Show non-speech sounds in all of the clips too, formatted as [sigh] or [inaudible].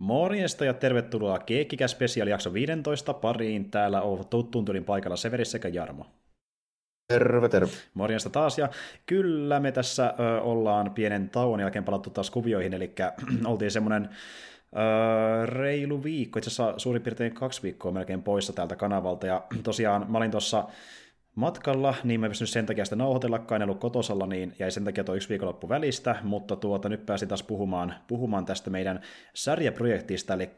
Morjesta ja tervetuloa Keekkikä Special jakso 15 pariin. Täällä on tuttuun tylin paikalla Severi sekä Jarmo. Terve, terve. Morjesta taas, ja kyllä me tässä ö, ollaan pienen tauon jälkeen palattu taas kuvioihin, eli [clears throat] oltiin semmoinen ö, reilu viikko, itse asiassa suurin piirtein kaksi viikkoa melkein poissa täältä kanavalta, ja tosiaan mä olin tuossa matkalla, niin mä en pystynyt sen takia sitä nauhoitellakaan, en ollut kotosalla, niin jäi sen takia tuo yksi viikonloppu välistä, mutta tuota, nyt pääsin taas puhumaan, puhumaan tästä meidän sarjaprojektista, eli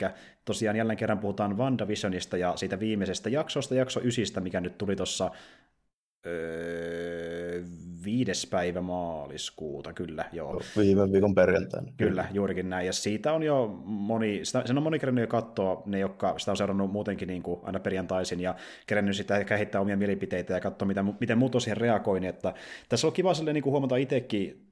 tosiaan jälleen kerran puhutaan WandaVisionista ja siitä viimeisestä jaksosta, jakso ysistä, mikä nyt tuli tuossa öö, viides päivä maaliskuuta, kyllä, joo. Viime viikon perjantaina. Kyllä, juurikin näin. Ja siitä on jo moni, sitä, sen on moni kerännyt jo katsoa, ne, jotka sitä on seurannut muutenkin niin kuin aina perjantaisin, ja kerännyt sitä ehkä heittää omia mielipiteitä ja katsoa, mitä, miten muut on siihen reagoineet. Että tässä on kiva niin kuin huomata itsekin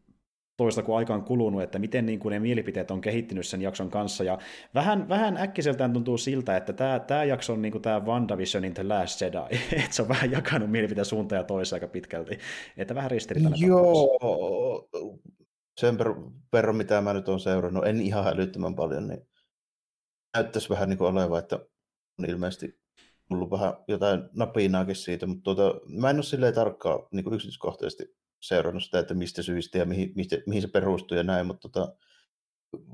toista, kun aika on kulunut, että miten niin kuin ne mielipiteet on kehittynyt sen jakson kanssa. Ja vähän, vähän äkkiseltään tuntuu siltä, että tämä, tämä jakso on niin kuin tämä WandaVisionin The Last Jedi, [laughs] että se on vähän jakanut mielipiteen suuntaan ja toiseen aika pitkälti. Että vähän ristiriitainen Joo, sen verran mitä mä nyt olen seurannut, en ihan älyttömän paljon, niin näyttäisi vähän niin kuin oleva, että on ilmeisesti ollut vähän jotain napinaakin siitä, mutta tuota, mä en ole silleen tarkkaan niin kuin yksityiskohtaisesti seurannut sitä, että mistä syistä ja mihin, mistä, mihin se perustuu ja näin, mutta tota,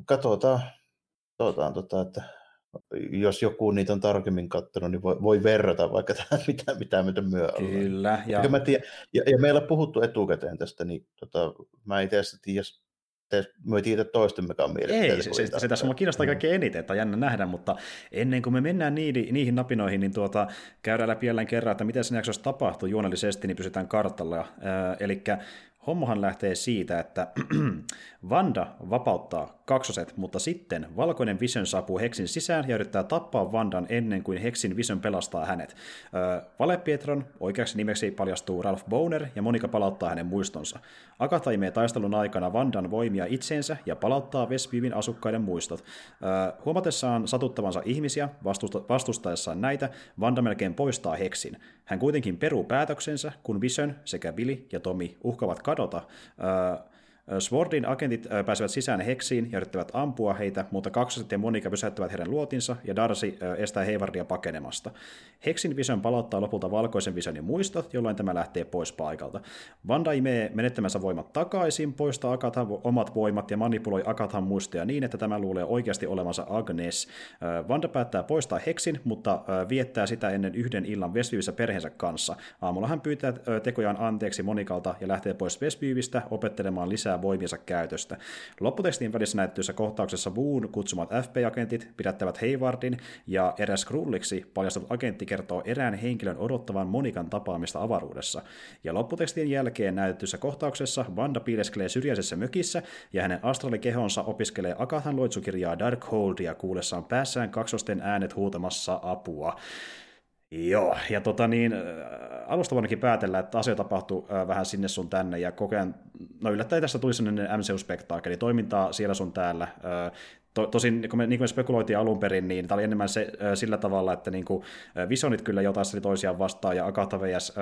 katsotaan, katsotaan tota, että jos joku niitä on tarkemmin katsonut, niin voi, voi verrata vaikka tähän, [laughs] mitä, mitä me myö Kyllä. Ja... Mä ja, ja, meillä on puhuttu etukäteen tästä, niin tota, mä itse asiassa tiedä, me ei tiedä toistemmekaan mielipiteitä. Ei, se, se, se tässä mua kiinnostaa mm. kaikkein eniten, että jännä nähdä, mutta ennen kuin me mennään niihin, niihin napinoihin, niin tuota, käydään läpi jälleen kerran, että miten sen jaksossa tapahtuu juonellisesti, niin pysytään kartalla. Äh, eli hommahan lähtee siitä, että [clears throat] Vanda vapauttaa kaksoset, mutta sitten valkoinen Vision saapuu Heksin sisään ja yrittää tappaa Vandan ennen kuin Heksin Vision pelastaa hänet. Öö, Valepietron oikeaksi nimeksi paljastuu Ralph Boner ja Monika palauttaa hänen muistonsa. Agatha imee taistelun aikana Vandan voimia itseensä ja palauttaa Westviewin asukkaiden muistot. Öö, huomatessaan satuttavansa ihmisiä vastusta, vastustaessaan näitä, Vanda melkein poistaa Heksin. Hän kuitenkin peruu päätöksensä, kun Vision sekä Billy ja Tommy uhkavat kadota. Swordin agentit pääsevät sisään heksiin ja yrittävät ampua heitä, mutta kaksoset ja Monika pysäyttävät heidän luotinsa ja Darcy estää Heivardia pakenemasta. Heksin Vision palauttaa lopulta valkoisen Visionin muistot, jolloin tämä lähtee pois paikalta. Vanda imee menettämänsä voimat takaisin, poistaa Akathan omat voimat ja manipuloi Akathan muistoja niin, että tämä luulee oikeasti olevansa Agnes. Vanda päättää poistaa Heksin, mutta viettää sitä ennen yhden illan Westviewissa perheensä kanssa. Aamulla hän pyytää tekojaan anteeksi Monikalta ja lähtee pois Westviewistä opettelemaan lisää lisää voimiensa käytöstä. Lopputekstin välissä näyttyissä kohtauksessa Woon kutsumat FBI-agentit pidättävät Haywardin ja eräs Krulliksi paljastunut agentti kertoo erään henkilön odottavan Monikan tapaamista avaruudessa. Ja lopputekstin jälkeen näytetyssä kohtauksessa Wanda piileskelee syrjäisessä mökissä ja hänen astralikehonsa opiskelee Akathan loitsukirjaa Darkholdia kuullessaan päässään kaksosten äänet huutamassa apua. Joo, ja tota niin, alusta voidaankin päätellä, että asia tapahtuu vähän sinne sun tänne, ja koko ajan, no yllättäen tästä tuli sellainen MCU-spektaakkeli, toimintaa siellä sun täällä, To, tosin niin kuin me, niin kuin me spekuloitiin alun perin, niin tämä oli enemmän se, sillä tavalla, että niin kuin, Visionit kyllä jo taisteli toisiaan vastaan ja Agatha vs.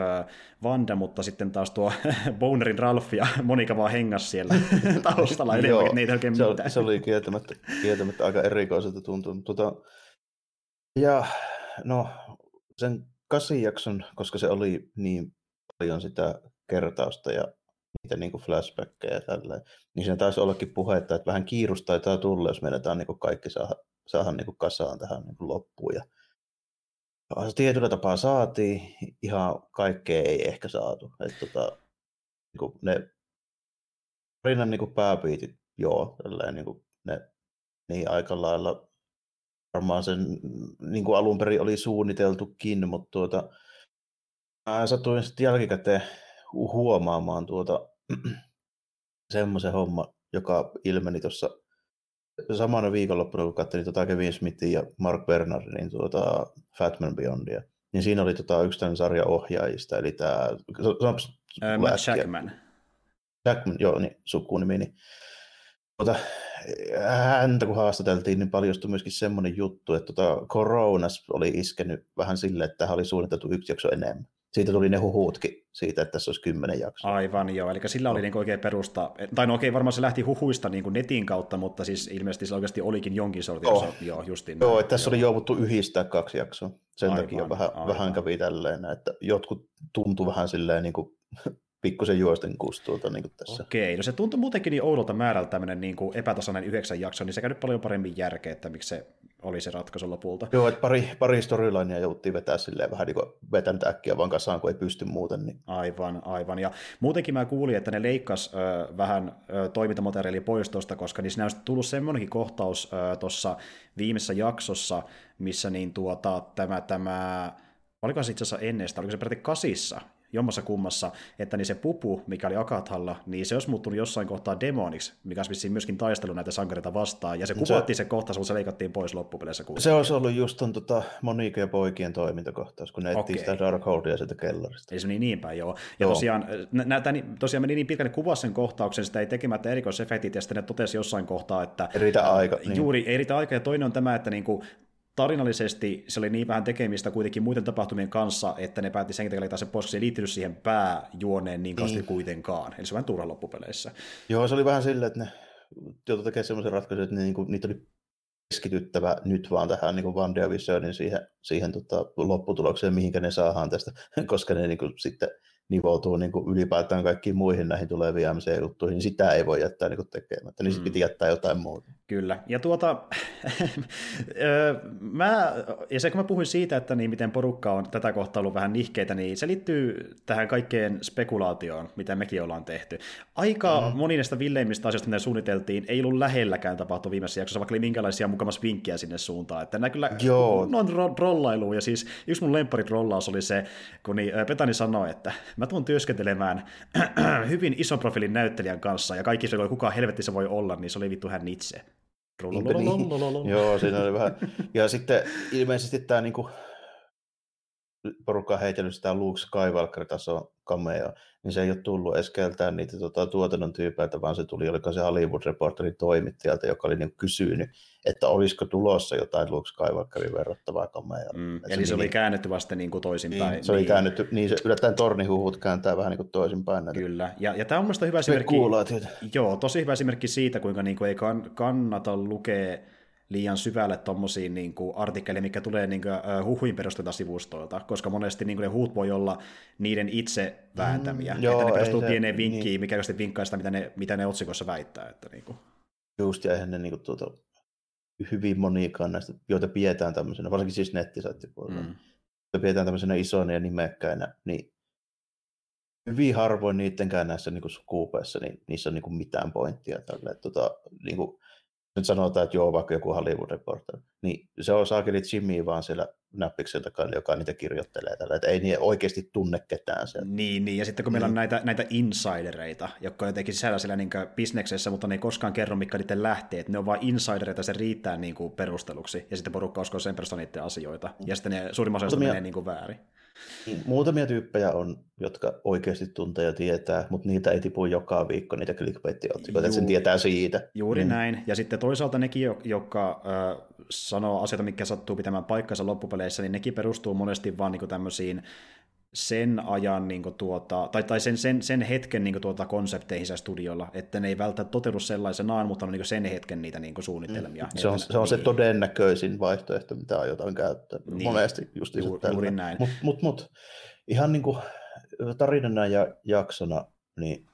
Vanda, mutta sitten taas tuo [laughs] Bonerin Ralph ja Monika vaan hengas siellä [laughs] taustalla enemmän, että niitä oikein se, mitään. se oli kieltämättä, kieltämättä aika erikoiselta tuntunut. Tota, ja no, sen kasijakson, koska se oli niin paljon sitä kertausta ja niitä niin flashbackkejä ja tälleen, niin siinä taisi ollakin puhetta, että vähän kiirusta taitaa tulla, jos meidätään niin kaikki saada, saada niin kasaan tähän niin loppuun. Ja tietyllä tapaa saatiin, ihan kaikkea ei ehkä saatu. Että tota, niin ne rinnan niin pääpiitit, joo, tälleen, niin ne niin aika lailla varmaan sen niin kuin alun perin oli suunniteltukin, mutta tuota, mä satuin sitten jälkikäteen huomaamaan tuota, [clears throat] semmoisen homma, joka ilmeni tuossa samana viikonloppuna, kun katselin tuota Kevin Smithin ja Mark Bernardin tuota Fatman Beyondia, niin siinä oli tota yksi tämän sarjan ohjaajista, eli tämä... Matt Jackman. Jackman, joo, niin sukunimi. Niin, tuota, häntä kun haastateltiin, niin paljastui myöskin semmoinen juttu, että tuota, Coronas oli iskenyt vähän silleen, että tähän oli suunniteltu yksi jakso enemmän. siitä tuli ne huhuutkin siitä, että tässä olisi kymmenen jaksoa. Aivan, joo. Eli sillä oli niin oikein perusta. Tai no okei, varmaan se lähti huhuista niin kuin netin kautta, mutta siis ilmeisesti se oikeasti olikin jonkin sortin. Oh. Osa, joo, justiin. Joo, että tässä joo. oli jouduttu yhdistää kaksi jaksoa. Sen aivan, takia vähän, aivan. vähän kävi tälleen, että jotkut tuntuu vähän silleen niin kuin pikkusen juosten kustuuta niin tässä. Okei, no se tuntui muutenkin niin oudolta määrältä tämmöinen niin kuin epätasainen yhdeksän jakso, niin se käy nyt paljon paremmin järkeä, että miksi se oli se ratkaisu lopulta. Joo, että pari, pari storylinea jouttiin vetää silleen vähän niin kuin vetänyt äkkiä vaan kasaan, kun ei pysty muuten. Niin. Aivan, aivan. Ja muutenkin mä kuulin, että ne leikkas ö, vähän ö, toimintamateriaalia pois tuosta, koska niissä olisi tullut semmoinenkin kohtaus tuossa viimeisessä jaksossa, missä niin tuota, tämä, tämä oliko se itse asiassa ennen sitä, oliko se peräti kasissa, jommassa kummassa, että niin se pupu, mikä oli Akathalla, niin se olisi muuttunut jossain kohtaa demoniksi, mikä olisi myöskin taistelu näitä sankareita vastaan, ja se kuvattiin se, se kohtaus, mutta se leikattiin pois loppupeleissä. Se olisi ollut just ton tota, Monique ja poikien toimintakohtaus, kun ne etsii sitä Darkholdia sieltä kellarista. Ei se meni niin päin, joo. Ja joo. tosiaan, näitä, tosiaan meni niin pitkälle kuvaa sen kohtauksen, sitä ei tekemättä erikoisefektit, ja sitten ne totesi jossain kohtaa, että... Ei riitä aika. Niin. Juuri, ei riitä aika, ja toinen on tämä, että niin kuin, tarinallisesti se oli niin vähän tekemistä kuitenkin muiden tapahtumien kanssa, että ne päätti sen takia se pois, se ei liittynyt siihen pääjuoneen niin kauheasti niin. kuitenkaan. Eli se on vähän turha loppupeleissä. Joo, se oli vähän silleen, että ne joutui tekemään semmoisen ratkaisun, että ne, niin kuin, niitä oli keskityttävä nyt vaan tähän niin WandaVisionin siihen, siihen tota, lopputulokseen, mihinkä ne saadaan tästä, [laughs] koska ne niin kuin, sitten nivoutuu niin kuin ylipäätään kaikkiin muihin näihin tuleviin MC-juttuihin, niin sitä ei voi jättää niin kuin tekemättä, niin sitten mm. piti jättää jotain muuta. Kyllä, ja tuota, [laughs] mä, ja se kun mä puhuin siitä, että niin miten porukka on tätä kohtaa ollut vähän nihkeitä, niin se liittyy tähän kaikkeen spekulaatioon, mitä mekin ollaan tehty. Aika mm-hmm. moni näistä villeimmistä asioista, mitä suunniteltiin, ei ollut lähelläkään tapahtu viimeisessä jaksossa, vaikka oli minkälaisia mukamassa vinkkejä sinne suuntaan. Että nämä kyllä Joo. on trollailu, ja siis yksi mun lempari trollaus oli se, kun niin, Petani sanoi, että mä tuun työskentelemään [clears throat] hyvin ison profiilin näyttelijän kanssa, ja kaikki se, kuka helvetti se voi olla, niin se oli vittu hän itse. Niin. Joo, siinä oli vähän. Ja sitten ilmeisesti tämä niinku, porukka on heitellyt sitä Luke Skywalker-tason cameo, niin se ei ole tullut edes keltään niitä tota, tuotannon tyypeiltä, vaan se tuli, oliko se Hollywood Reporterin toimittajalta, joka oli niin kysynyt, että olisiko tulossa jotain Luke Skywalkerin verrattavaa cameo. Mm, eli se, se oli niin, käännetty vasta niin kuin toisinpäin. Niin, se oli niin. käännetty, niin se yllättäen tornihuhut kääntää vähän niin kuin toisinpäin. Näitä. Kyllä, ja, ja tämä on mielestäni hyvä esimerkki. Joo, tosi hyvä esimerkki siitä, kuinka niin kuin ei kannata lukea liian syvälle tuommoisiin niin artikkeleja, mikä tulee niin kuin, uh, huhuin perusteilta sivustoilta, koska monesti niin kuin, ne huut voi olla niiden itse vääntämiä, mm, joo, että ne perustuu pieneen vinkkiin, niin. mikä sitten vinkkaa sitä, mitä ne, mitä ne otsikossa väittää. Että, niin kuin. Just, ja eihän ne niin kuin, tuota, hyvin monikaan näistä, joita pidetään tämmöisenä, varsinkin siis nettisaittipuolella, mm. joita pidetään tämmöisenä isoina ja nimekkäinä, niin hyvin harvoin niidenkään näissä niin skuupeissa, niin niissä on niin kuin mitään pointtia. Tälle, tota, niin kuin, nyt sanotaan, että joo, vaikka joku Hollywood Reporter, niin se on saakeli Jimmy vaan siellä näppiksen takana, joka niitä kirjoittelee tällä, että ei niin oikeasti tunne ketään siellä. Niin, niin, ja sitten kun meillä on mm. näitä, näitä insidereita, jotka on jotenkin sisällä siellä niin bisneksessä, mutta ne ei koskaan kerro, mikä niiden lähtee, että ne on vain insidereita, se riittää niin kuin perusteluksi, ja sitten porukka uskoo sen perusteella niiden asioita, ja sitten ne suurimman osa menee niin kuin väärin. Niin, muutamia tyyppejä on, jotka oikeasti tuntee ja tietää, mutta niitä ei tipu joka viikko niitä clickbait-otsikoita, että sen tietää siitä. Juuri mm. näin. Ja sitten toisaalta nekin, jotka äh, sanoo asioita, mikä sattuu pitämään paikkansa loppupeleissä, niin nekin perustuu monesti vaan niin tämmöisiin sen ajan niin kuin, tuota, tai, tai sen, sen, sen hetken niin kuin, tuota, konsepteihin studiolla, että ne ei välttämättä toteudu sellaisenaan, mutta on niin kuin, sen hetken niitä niin kuin, suunnitelmia. Mm. Se on, se, on niin. se todennäköisin vaihtoehto, mitä aiotaan käyttää. Niin. Monesti just Ju, juuri näin. Mutta mut, mut, ihan niin kuin tarinana ja jaksona, niin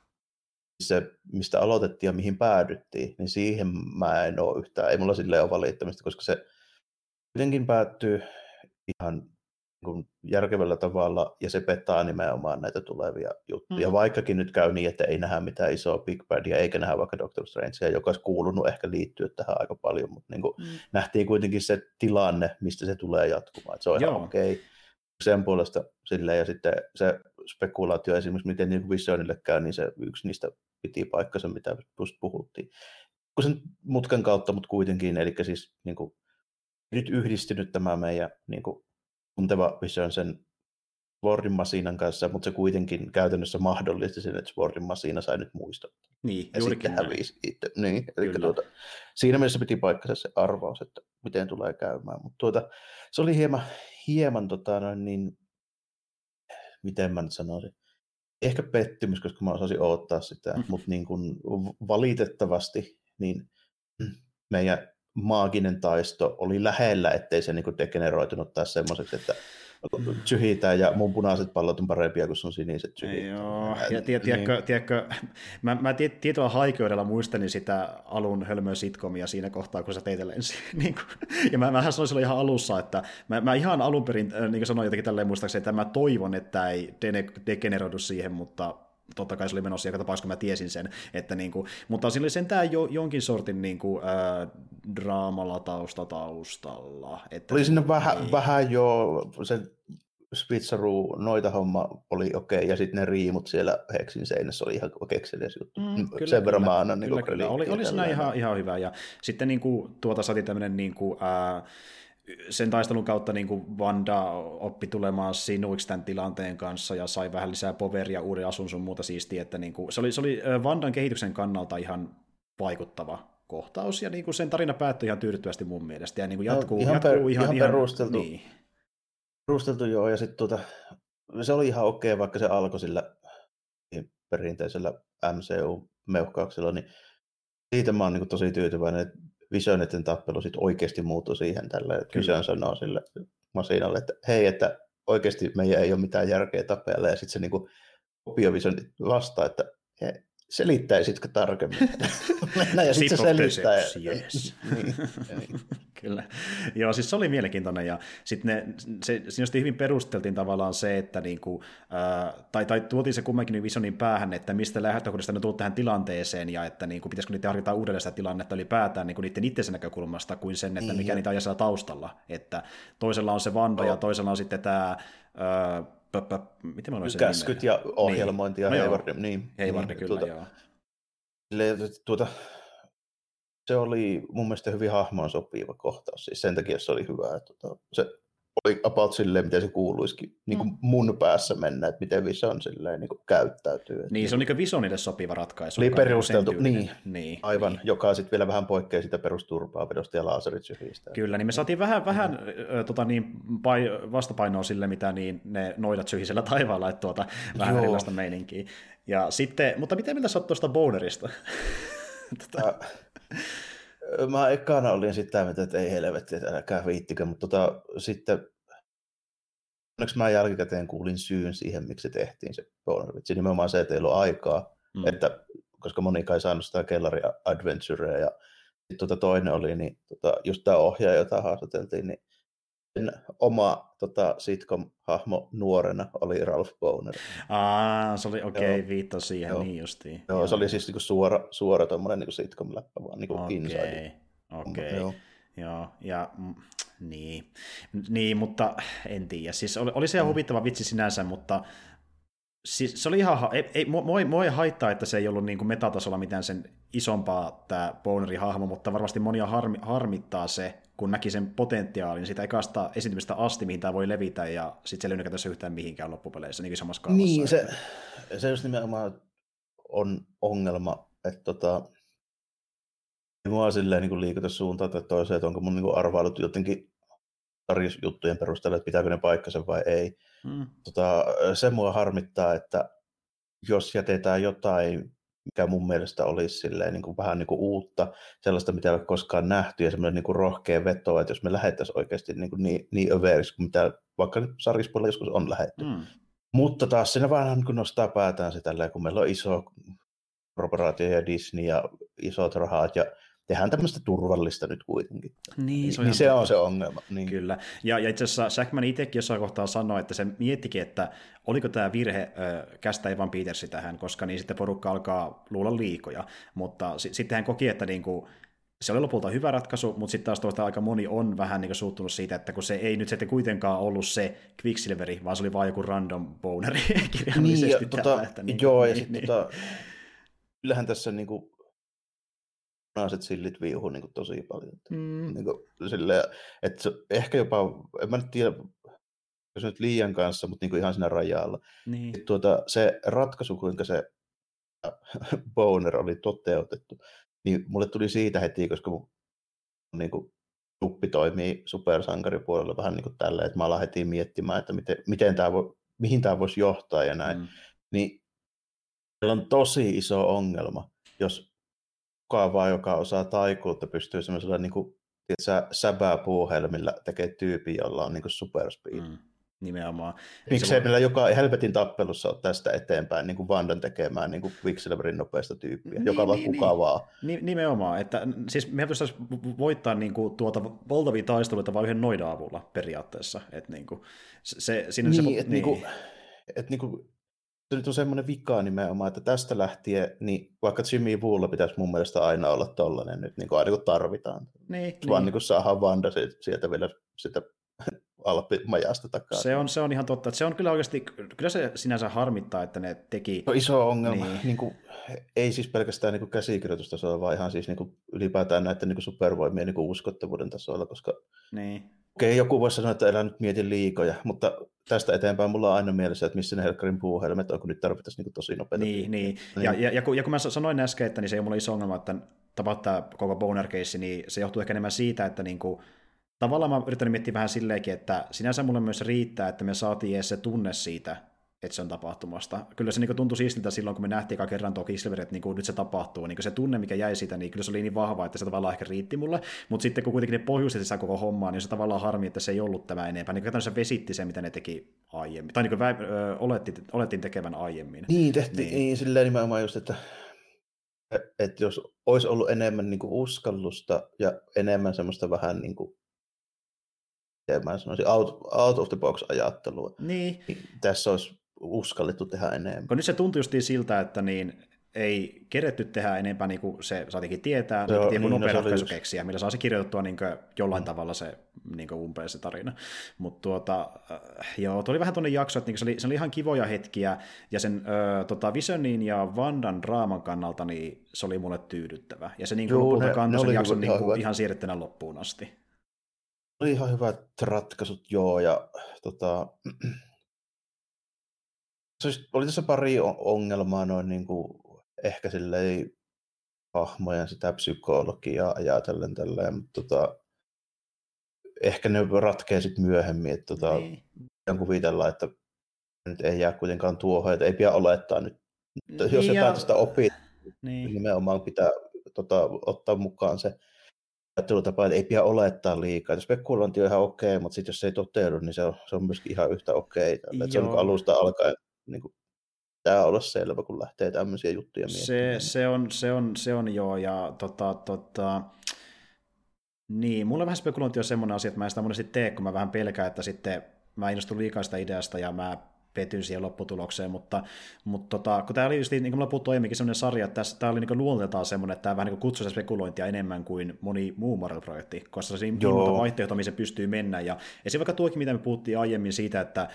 se, mistä aloitettiin ja mihin päädyttiin, niin siihen mä en ole yhtään, ei mulla silleen ole valittamista, koska se kuitenkin päättyy ihan niin järkevällä tavalla, ja se pettaa nimenomaan näitä tulevia juttuja. Mm. Vaikkakin nyt käy niin, että ei nähdä mitään isoa Big Badia, eikä nähdä vaikka Doctor Strangea, joka olisi kuulunut ehkä liittyä tähän aika paljon, mutta niin kuin mm. nähtiin kuitenkin se tilanne, mistä se tulee jatkumaan. Että se on Joo. ihan okei okay. sen puolesta silleen, ja sitten se spekulaatio esimerkiksi, miten niin Visionille käy, niin se yksi niistä piti paikkansa, mitä just puhuttiin. Kun sen mutkan kautta, mutta kuitenkin, eli siis niin kuin, nyt yhdistynyt tämä meidän niin kuin, tunteva Vision sen Swordin Masinan kanssa, mutta se kuitenkin käytännössä mahdollisti sen, että Swordin Masina sai nyt muistot. Niin, ja sitten hävisi itse. Niin, eli tuota, siinä mielessä piti paikkansa se arvaus, että miten tulee käymään. Mutta tuota, se oli hieman, hieman tota, noin, niin, miten mä nyt sanoisin, ehkä pettymys, koska mä osasin odottaa sitä, mm. mutta niin kuin valitettavasti niin meidän maaginen taisto oli lähellä, ettei se niin degeneroitunut taas semmoiseksi, että syhitään ja mun punaiset pallot on parempia kuin sun siniset syhit. Joo, ja tie, tiedätkö, niin. tiedätkö, mä, mä tietoa haikeudella muistelin sitä alun hölmöä sitcomia siinä kohtaa, kun sä teit lensi. [laughs] niin ja mä, mähän sanoin silloin ihan alussa, että mä, mä ihan alun perin äh, niin sanoin jotenkin tälleen muistaakseni, että mä toivon, että ei degeneroidu siihen, mutta totta kai se oli menossa joka tapauksessa, kun mä tiesin sen. Että niin kuin, mutta siinä oli sentään jo, jonkin sortin niin kuin, ää, draamalla tausta taustalla. Että, oli sinne vähän, niin. vähän jo se Spitsaru noita homma oli okei, okay, ja sitten ne riimut siellä Heksin seinässä oli ihan kekseliäs juttu. Mm, kyllä, Sen verran mä annan kyllä, niin kyllä. Oli, oli siinä ihan, ihan hyvä, ja sitten niin kuin, tuota saatiin tämmöinen niin kuin, ää, sen taistelun kautta niin kuin Vanda oppi tulemaan sinuiksi tämän tilanteen kanssa ja sai vähän lisää poveria, uuden asun sun muuta siistiä, että niin kuin, se, oli, se oli Vandan kehityksen kannalta ihan vaikuttava kohtaus, ja niin kuin sen tarina päättyi ihan tyydyttävästi mun mielestä, ja niin kuin jatkuu, no, ihan, jatkuu per, ihan, ihan, perusteltu, niin. perusteltu joo, ja sitten tuota, se oli ihan okei, vaikka se alkoi sillä perinteisellä MCU-meuhkauksella, niin siitä mä oon niin tosi tyytyväinen, että Visionetin tappelu sitten oikeasti muuttui siihen tällä, että Vision sanoo sille Masinalle, että hei, että oikeasti meidän ei ole mitään järkeä tapella, ja sitten se niin kopio Vision vastaa, että selittäisitkö tarkemmin? [laughs] ja sitten se selittää. Yes. [laughs] niin, niin. [laughs] Kyllä. Joo, siis se oli mielenkiintoinen ja sitten se, siinä hyvin perusteltiin tavallaan se, että niinku, ää, tai, tai tuotiin se kummankin visionin päähän, että mistä lähtökohdasta ne tullut tähän tilanteeseen ja että niinku, pitäisikö niitä harkita uudelleen sitä tilannetta ylipäätään niinku niiden itse näkökulmasta kuin sen, että mikä niin. niitä ajaa taustalla. Että toisella on se Vanda oh. ja toisella on sitten tämä Pöppä, miten mä Käskyt ja ohjelmointi niin. ja no Hayward. Niin, Hayward, niin, kyllä, tuota, joo. Tuota, se oli mun mielestä hyvin hahmoon sopiva kohtaus. Siis sen takia se oli hyvä. Että, tuota, se oli about silleen, miten se kuuluisikin niin kuin mm. mun päässä mennä, että miten Vision silleen niin kuin käyttäytyy. Niin, se on niin Visionille sopiva ratkaisu. Oli perusteltu, niin, niin, aivan, niin. joka sitten vielä vähän poikkeaa sitä perusturpaa vedosta ja laseritsyristä. Kyllä, niin me saatiin vähän, vähän mm. tota, niin, pai, vastapainoa sille, mitä niin, ne noidat syhisellä taivaalla, että tuota, vähän Joo. erilaista meininkiä. Ja sitten, mutta miten mitä sä oot tuosta Bonerista? [laughs] tota... Mä ekana olin sitä mieltä, että ei helvetti, että älkää viittikö, mutta tota, sitten onneksi mä jälkikäteen kuulin syyn siihen, miksi se tehtiin se bonus. Nimenomaan se, että ei ollut aikaa, mm. että, koska moni kai saanut sitä kellari adventurea ja sitten tota toinen oli, niin tota, just tämä ohjaaja, jota haastateltiin, niin sen oma tota, sitcom-hahmo nuorena oli Ralph Boner. Aa, se oli okei, okay, viittasi siihen joo. niin justiin. Joo, joo, se oli siis niinku suora, suora tuommoinen niinku sitcom-läppä, vaan niinku okay. inside. Okei, okay. joo. joo. Ja mm, niin. niin, mutta en tiedä. Siis oli, oli se mm. huvittava vitsi sinänsä, mutta siis se oli ihan, ei, ei, mua, mua ei haittaa, että se ei ollut niin kuin metatasolla mitään sen isompaa tämä Bonerin hahmo, mutta varmasti monia harmi, harmittaa se, kun näki sen potentiaalin sitä ekasta esiintymistä asti, mihin tämä voi levitä, ja sitten se ei lennäkä tässä yhtään mihinkään loppupeleissä, niin samassa kaavassa. Niin, se, se just nimenomaan on ongelma, että tota, mua silleen niin liikuta suuntaan tai toiseen, että onko mun niin arvailut jotenkin juttujen perusteella, että pitääkö ne paikkansa vai ei. Hmm. Tota, se mua harmittaa, että jos jätetään jotain, mikä mun mielestä olisi silleen, niin kuin vähän niin kuin uutta, sellaista, mitä ei ole koskaan nähty, ja semmoinen niin kuin rohkea veto, että jos me lähettäisiin oikeasti niin, kuin niin, niin överiksi kuin mitä vaikka sarjispuolella joskus on lähetty. Hmm. Mutta taas siinä vähän niin kuin nostaa päätään se tälleen, kun meillä on iso korporaatio ja Disney ja isot rahat ja tehdään tämmöistä turvallista nyt kuitenkin. Niin, se on, niin se, on se ongelma. Niin. Kyllä. Ja, ja itse asiassa Sackman itsekin jossain kohtaa sanoi, että se miettikin, että oliko tämä virhe äh, kästä Evan Petersi tähän, koska niin sitten porukka alkaa luulla liikoja. Mutta s- sitten hän koki, että niinku, se oli lopulta hyvä ratkaisu, mutta sitten taas tuosta aika moni on vähän niin suuttunut siitä, että kun se ei nyt sitten kuitenkaan ollut se Quicksilveri, vaan se oli vain joku random boneri [laughs] kirjallisesti. Niin, ja, tota, että, niin, joo, ja niin, sitten niin. tota, kyllähän tässä niin kuin, punaiset sillit viuhu niin kuin tosi paljon. Mm. Niin kuin, silleen, että se, ehkä jopa, en mä nyt tiedä, jos nyt liian kanssa, mutta niin kuin ihan siinä rajalla. Niin. Tuota, se ratkaisu, kuinka se [laughs] Boner oli toteutettu, niin mulle tuli siitä heti, koska mun niin kuin, Tuppi toimii supersankaripuolella vähän niin kuin tällä, että mä aloin heti miettimään, että miten, miten tämä voi, mihin tämä voisi johtaa ja näin, mm. niin meillä on tosi iso ongelma, jos kukaan vaan, joka osaa taikuutta, pystyy semmoisella niin kuin, tiedätkö, säbää tekee tyypin, jolla on niin kuin superspeed. Mm nimenomaan. Miksei voi... meillä joka helvetin tappelussa ole tästä eteenpäin niin kuin Vandan tekemään niin kuin Quicksilverin nopeasta tyyppiä, niin, joka vaan niin, vaan. Niin, nimenomaan, että siis mehän pystyisi voittaa niin kuin, tuota valtavia taisteluita vain yhden noida avulla periaatteessa. Että, niin kuin, se, siinä niin, se, että niin. Niin kuin, että niin kuin, se nyt on semmoinen vika nimenomaan, että tästä lähtien, niin vaikka Jimmy Woolla pitäisi mun mielestä aina olla tollainen nyt, niin kuin aina kun tarvitaan. Niin, vaan niin. niin kuin saadaan Vanda sieltä vielä sitä [laughs] Alppimajasta takaa. Se on, se on ihan totta. Että se on kyllä oikeasti, kyllä se sinänsä harmittaa, että ne teki... No iso ongelma. Niin. Niin kuin, ei siis pelkästään niin käsikirjoitustasolla, vaan ihan siis niin kuin, ylipäätään näiden niin kuin supervoimien niin kuin uskottavuuden tasolla, koska niin. Okei, joku voisi sanoa, että elää nyt mietin liikoja, mutta tästä eteenpäin mulla on aina mielessä, että missä ne Helkarin puuhelmet on, kun nyt tarvittaisiin niin tosi nopeita. Niin, niin. niin. Ja, ja, ja, kun, ja kun mä sanoin äsken, että niin se ei ole mulla iso ongelma, että tapahtuu koko boner case, niin se johtuu ehkä enemmän siitä, että niin kuin, tavallaan mä yritän miettiä vähän silleenkin, että sinänsä mulle myös riittää, että me saatiin edes se tunne siitä, että se on tapahtumasta. Kyllä se niin tuntui siistiltä silloin, kun me nähtiin eka kerran tuo Kislever, että niin nyt se tapahtuu. Niin se tunne, mikä jäi siitä, niin kyllä se oli niin vahva, että se tavallaan ehkä riitti mulle. Mutta sitten kun kuitenkin ne pohjusti sitä koko hommaa, niin se tavallaan harmi, että se ei ollut tämä enempää. Niin se vesitti se, mitä ne teki aiemmin. Tai niin kuin vä- ö, oletti, olettiin tekevän aiemmin. Niin, tehtiin niin. niin silleen nimenomaan just, että että jos olisi ollut enemmän niin kuin uskallusta ja enemmän semmoista vähän niin kuin mä sanoisin, out, out of the box ajattelua. Niin. niin. Tässä olisi uskallettu tehdä enemmän. Kun nyt se tuntui justiin siltä, että niin ei keretty tehdä enempää, niin kuin se saatikin tietää, se niin niin, nopea no, ratkaisu keksiä, millä saa se kirjoitettua niin jollain mm. tavalla se niin umpeen se tarina. Mutta tuota, äh, joo, tuli vähän tuonne jakso, että niin se, oli, se oli ihan kivoja hetkiä, ja sen äh, tota Visionin ja Vandan draaman kannalta niin se oli mulle tyydyttävä. Ja se niin kuin, lopulta kantoi sen jakson niin kuin, ihan siirrettynä loppuun asti oli ihan hyvät ratkaisut, joo, ja tota, siis oli tässä pari ongelmaa noin niin kuin, ehkä silleen hahmojen sitä psykologiaa ajatellen tälleen, mutta tota, ehkä ne ratkee sitten myöhemmin, että tota, niin. kuvitella, että nyt ei jää kuitenkaan tuohon, että ei pidä olettaa nyt, niin, jos jotain tästä opit, niin. nimenomaan pitää tota, ottaa mukaan se ajattelutapa, että ei pidä olettaa liikaa. Että spekulointi on ihan okei, mutta sitten jos se ei toteudu, niin se on, se on myöskin ihan yhtä okei. Että se on niin alusta alkaen niin kuin, pitää olla selvä, kun lähtee tämmöisiä juttuja miettimään. Se, se, on, se, on, se on joo, ja tota, tota, niin, mulla vähän spekulointi on semmoinen asia, että mä en sitä monesti tee, kun mä vähän pelkään, että sitten mä innostun liikaa sitä ideasta ja mä petyn siihen lopputulokseen, mutta, mutta tota, kun tämä oli just, niin kuin me puhuttu aiemminkin, sellainen sarja, että tämä oli niin luonteeltaan semmoinen, että tämä vähän niin kutsui spekulointia enemmän kuin moni muu Marvel-projekti, koska se on monta vaihtoehtoa, mihin se pystyy mennä, ja esim. vaikka tuokin, mitä me puhuttiin aiemmin siitä, että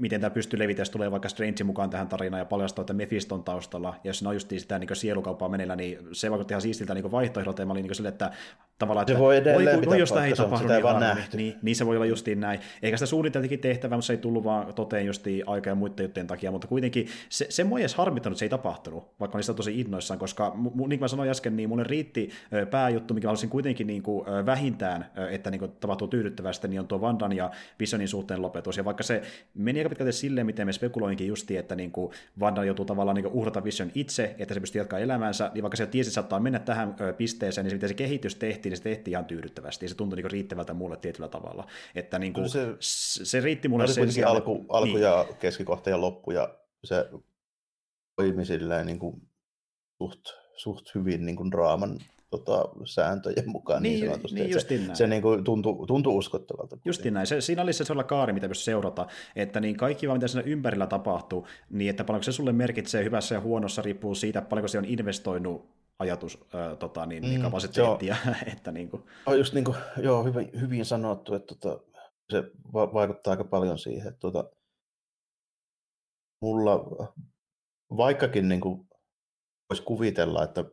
miten tämä pystyy levitä, jos tulee vaikka Strange mukaan tähän tarinaan ja paljastaa, että Mephiston taustalla, ja jos ne on just sitä niin sielukauppaa menellä, niin se vaikutti ihan siistiltä niin vaihtoehdolta, ja mä olin niin sille, että tavallaan, että se voi edelleen voi, voi, jos tämä ei tapahdu, niin, harmi, niin, niin, se voi olla justiin näin. Eikä sitä suunniteltikin tehtävä, mutta se ei tullut vaan toteen justiin aika ja muiden juttujen takia, mutta kuitenkin se, se mua ei edes harmittanut, se ei tapahtunut, vaikka olin sitä tosi innoissaan, koska niin kuin mä sanoin äsken, niin mulle riitti pääjuttu, mikä halusin kuitenkin niin kuin vähintään, että niin kuin tapahtuu tyydyttävästi, niin on tuo Vandan ja Visionin suhteen lopetus, ja vaikka se meni aika pitkälti silleen, miten me spekuloinkin justiin, että niin kuin Vandan joutuu tavallaan niin kuin uhrata Vision itse, että se pystyy jatkaa elämäänsä, niin vaikka se tiesi, että saattaa mennä tähän pisteeseen, niin se, miten se kehitys tehtiin, niin se tehtiin ihan tyydyttävästi, ja se tuntui niin riittävältä mulle tietyllä tavalla. Että niin kuin, se, se, riitti mulle sen sijaan. Alku, alku niin. ja keskikohta ja loppu, ja se toimi silleen niin kuin suht, suht hyvin niin kuin draaman tota, sääntöjen mukaan niin, niin sanotusti. Niin, se, näin. se niin kuin tuntui, tuntui uskottavalta. Justiin näin. Se, siinä oli se sellainen kaari, mitä pystyy seurata, että niin kaikki vaan mitä siinä ympärillä tapahtuu, niin että paljonko se sulle merkitsee hyvässä ja huonossa riippuu siitä, paljonko se on investoinut ajatus, äh, tota, niin, niin mm, kapasiteettia. [laughs] että niin kuin... On just niin kuin, joo, hyvin, hyvin sanottu, että tota, se va- vaikuttaa aika paljon siihen, että tota, mulla, vaikkakin niin kuin, voisi kuvitella, että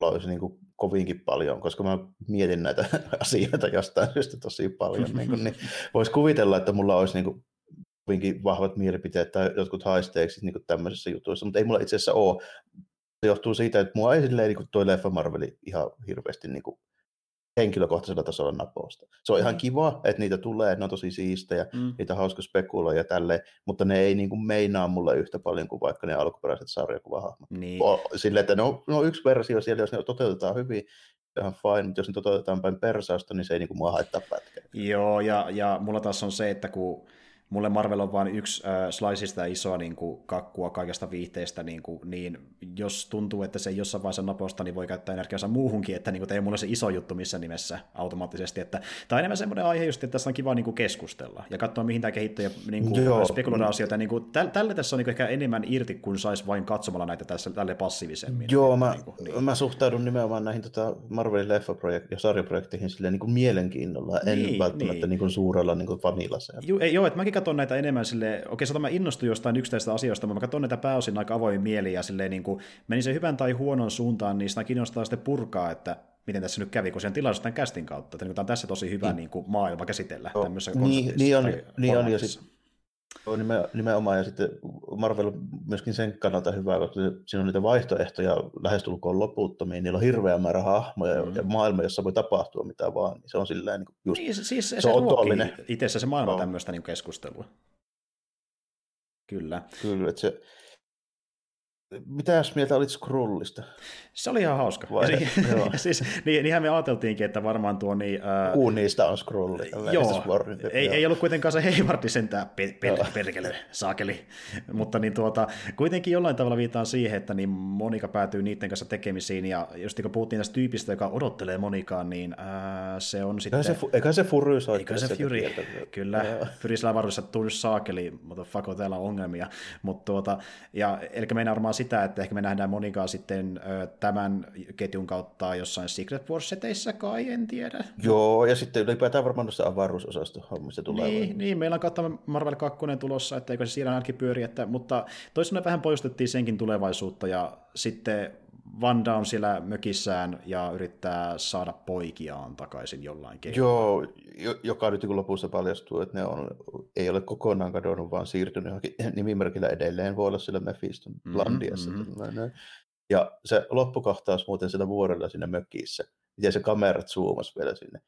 olisi niin kuin, kovinkin paljon, koska mä mietin näitä [laughs] asioita jostain syystä tosi paljon, niin, kuin, niin [laughs] voisi kuvitella, että mulla olisi niin kuin, kovinkin vahvat mielipiteet tai jotkut haisteeksi niin tämmöisissä jutuissa, mutta ei mulla itse asiassa ole se johtuu siitä, että mua ei silleen niin toi leffa Marveli ihan hirveästi niin kuin, henkilökohtaisella tasolla naposta. Se on ihan Mm. kiva, että niitä tulee, ne on tosi siistejä, Mm. niitä on hauska spekuloida ja tälleen, mutta ne ei niin kuin meinaa mulle yhtä paljon kuin vaikka ne alkuperäiset sarjakuvahahmot. Niin. Silleen, että ne on, ne on yksi versio siellä, jos ne toteutetaan hyvin, ihan fine, mutta jos ne toteutetaan päin persausta, niin se ei niin kuin mua haittaa pätkää. Joo, ja, ja mulla taas on se, että kun mulle Marvel on vain yksi äh, sliceista isoa niin kuin, kakkua kaikesta viihteestä, niin, kuin, niin jos tuntuu, että se ei jossain vaiheessa naposta, niin voi käyttää energiansa muuhunkin, että niin kuin, ei mulle se iso juttu missään nimessä automaattisesti. Että, tämä on enemmän semmoinen aihe just, että tässä on kiva niin kuin, keskustella ja katsoa, mihin tämä kehittyy ja niin kuin, spekuloida asioita. Niin kuin, täl, tälle tässä on niin kuin, ehkä enemmän irti kuin saisi vain katsomalla näitä tässä tälle passiivisemmin. Joo, mä, Niin kuin, niin. mä suhtaudun nimenomaan näihin tota Marvelin leffaprojekt- ja sarjaprojekteihin silleen niin kuin mielenkiinnolla, en Niin, välttämättä niin. niin. Niin kuin suurella niin kuin vanilasella. Joo, ei, joo, että mäkin katson näitä enemmän sille, okei, sanotaan mä innostun jostain yksittäisistä asioista, mutta mä katson näitä pääosin aika avoin mieli ja silleen niin kuin, meni se hyvän tai huonon suuntaan, niin sitä kiinnostaa sitten purkaa, että miten tässä nyt kävi, kun sen tilaisuus tämän kästin kautta. Että niin kuin, tämä on tässä tosi hyvä niin kuin, maailma käsitellä Joo, tämmöisessä niin- niin on- niin on, ja formaatissa. Joo, nimen- nimenomaan, ja sitten Marvel on myöskin sen kannalta hyvä, koska siinä on niitä vaihtoehtoja lähestulkoon loputtomiin, niillä on hirveä määrä hahmoja Mm. ja maailma, jossa voi tapahtua mitä vaan, se on silleen niin kuin just, Niin, se- siis se, se se, on ruokkii otollinen. itsessä se maailma Joo. tämmöistä niin keskustelua. Kyllä. kyllä, että se, Mitäs mieltä olit Skrullista? Se oli ihan hauska. Vai- ja, si- [laughs] joo. [laughs] siis, niin, niinhän me ajateltiinkin, että varmaan tuo niin, ää, Kuun niistä on Skrulli. Joo, ei, ei ollut kuitenkaan se Heivardi sentään per, per, Joo. perkele, saakeli, mutta niin tuota, kuitenkin jollain tavalla viitaan siihen, että niin Monika päätyy niiden kanssa tekemisiin, ja just niin kun puhuttiin tästä tyypistä, joka odottelee Monikaan, niin ää, se on sitten... Eikä se, fu- eikä se Fury soittaa Eikö se Fury? Kyllä, Joo. Fury sillä varuudessa tullut saakeli, täällä on ongelmia. Mutta tuota, ja, eli meinaa varmaan sitä, että ehkä me nähdään Monikaa sitten ö, tämän ketjun kautta jossain Secret Wars-seteissä kai, en tiedä. Joo, ja sitten ylipäätään varmaan noissa avaruusosasto hommissa tulee. Niin, niin, meillä on kautta Marvel 2 tulossa, että eikö se siellä ainakin pyöri, että, mutta toisaalta vähän poistettiin senkin tulevaisuutta, ja sitten Vanda on siellä mökissään ja yrittää saada poikiaan takaisin jollain keinoin. Joo, jo- joka nyt kun lopussa paljastuu, että ne on, ei ole kokonaan kadonnut, vaan siirtynyt johonkin [laughs] nimimerkillä edelleen, voi olla sillä Mephiston Mhm, Blandiassa. mhm. Mm-hmm. Ja se loppukohtaus muuten sillä vuorella siinä mökissä, miten se kamerat zoomas vielä sinne.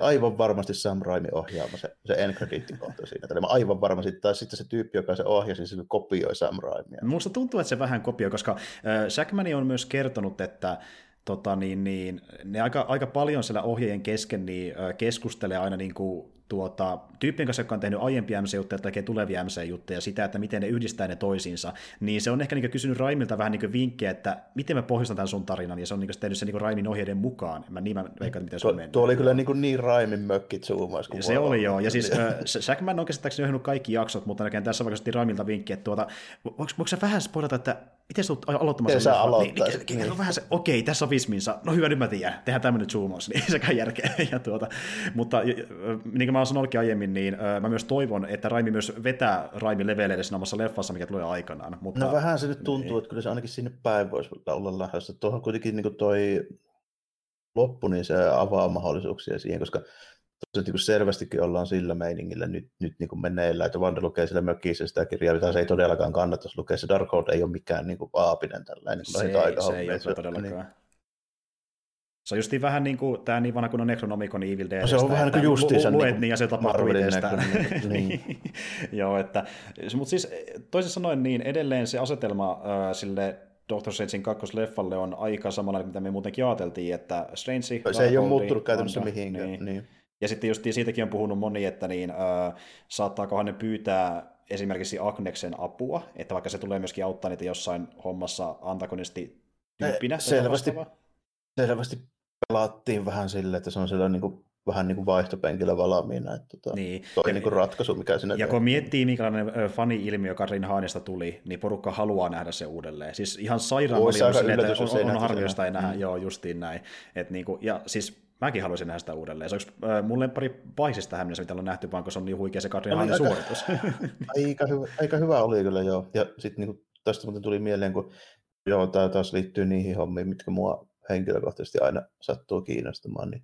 Aivan varmasti Sam Raimi ohjaama se, se end kohta siinä. Tällä mä aivan varmasti, tai sitten se tyyppi, joka se ohjasi, se kopioi Sam Raimia. Minusta tuntuu, että se vähän kopioi, koska äh, on myös kertonut, että tota, niin, niin, ne aika, aika paljon siellä ohjeiden kesken niin, äh, keskustelee aina niin kuin, tuota, tyyppien kanssa, jotka on tehnyt aiempia MC-juttuja tai tekee tulevia MC-juttuja, sitä, että miten ne yhdistää ne toisiinsa, niin se on ehkä niin kysynyt Raimilta vähän niin vinkkejä, että miten mä pohjustan tämän sun tarinan, ja se on niin tehnyt sen niin Raimin ohjeiden mukaan. Mä niin mä veikkaan, miten se on mennyt. tuo oli kyllä niin, kuin niin Raimin mökkit zoomaus. kuin Se voi oli joo, ja siis äh, Jackman on käsittääkseni ohjannut kaikki jaksot, mutta näkään tässä vaikka Raimilta vinkki, että tuota, voiko, voiko sä vähän spoilata, että miten sä aloittamaan sen Niin, niin, niin. niin. vähän se, okei, tässä on visminsa, no hyvä, nyt mä tiedän, tehdään tämmöinen zoomaus, [laughs] niin sekään järkeä. Ja tuota, mutta niin kuin mä oon sanonutkin aiemmin, niin äh, mä myös toivon, että Raimi myös vetää Raimi leveleille siinä omassa leffassa, mikä tulee aikanaan. Mutta, No vähän se nyt tuntuu, niin. että kyllä se ainakin sinne päin voisi olla lähdössä. Tuohon kuitenkin niin toi loppu, niin se avaa mahdollisuuksia siihen, koska tuossa niin selvästikin ollaan sillä meiningillä nyt, nyt niin meneillä, että Vanda lukee sillä mökissä sitä kirjaa, mitä se ei todellakaan kannattaisi lukea. Se Darkhold ei ole mikään niin kuin aapinen tällainen. se, niin kuin se ei ole niin, todellakaan. Se on justiin vähän niin kuin, tämä niin vanha kuin on Necronomicon Evil Dead. Se on vähän niin kuin justiinsa Luet niin kuin niin ja se tapahtuu itsestään. Niin. [laughs] Joo, että, mutta siis toisin sanoen niin edelleen se asetelma äh, sille Doctor Strangein kakkosleffalle on aika samanlainen, mitä me muutenkin ajateltiin, että Strange... Se ei ole muuttunut käytännössä mihinkään. Niin. Niin. Ja sitten just siitäkin on puhunut moni, että niin, äh, saattaakohan ne pyytää esimerkiksi Agneksen apua, että vaikka se tulee myöskin auttaa niitä jossain hommassa antagonisti tyyppinä. Eh, selvästi. Selvästi pelattiin vähän silleen, että se on siellä niin kuin, vähän niin kuin vaihtopenkillä valmiina. Että, tota, Niin. toi Ja- niin kuin ratkaisu, mikä siinä Ja kun miettii, minkälainen fani-ilmiö joka Rin Haanista tuli, niin porukka haluaa nähdä se uudelleen. Siis ihan sairaan silleen, yllätys, että jos on, on, on harmi, sitä ei nähdä. Mm. Joo, justiin näin. Et niinku, ja siis mäkin haluaisin nähdä sitä uudelleen. Se olisi äh, mun lemppari paisista tähän mennessä, mitä on nähty, vaan kun se on niin huikea se Katrin Oli Haanin aika- suoritus. [laughs] aika, hyvä, aika hyvä oli kyllä joo. Ja sitten niin tästä muuten tuli mieleen, kun joo, tämä taas liittyy niihin hommiin, mitkä mua henkilökohtaisesti aina sattuu kiinnostamaan, niin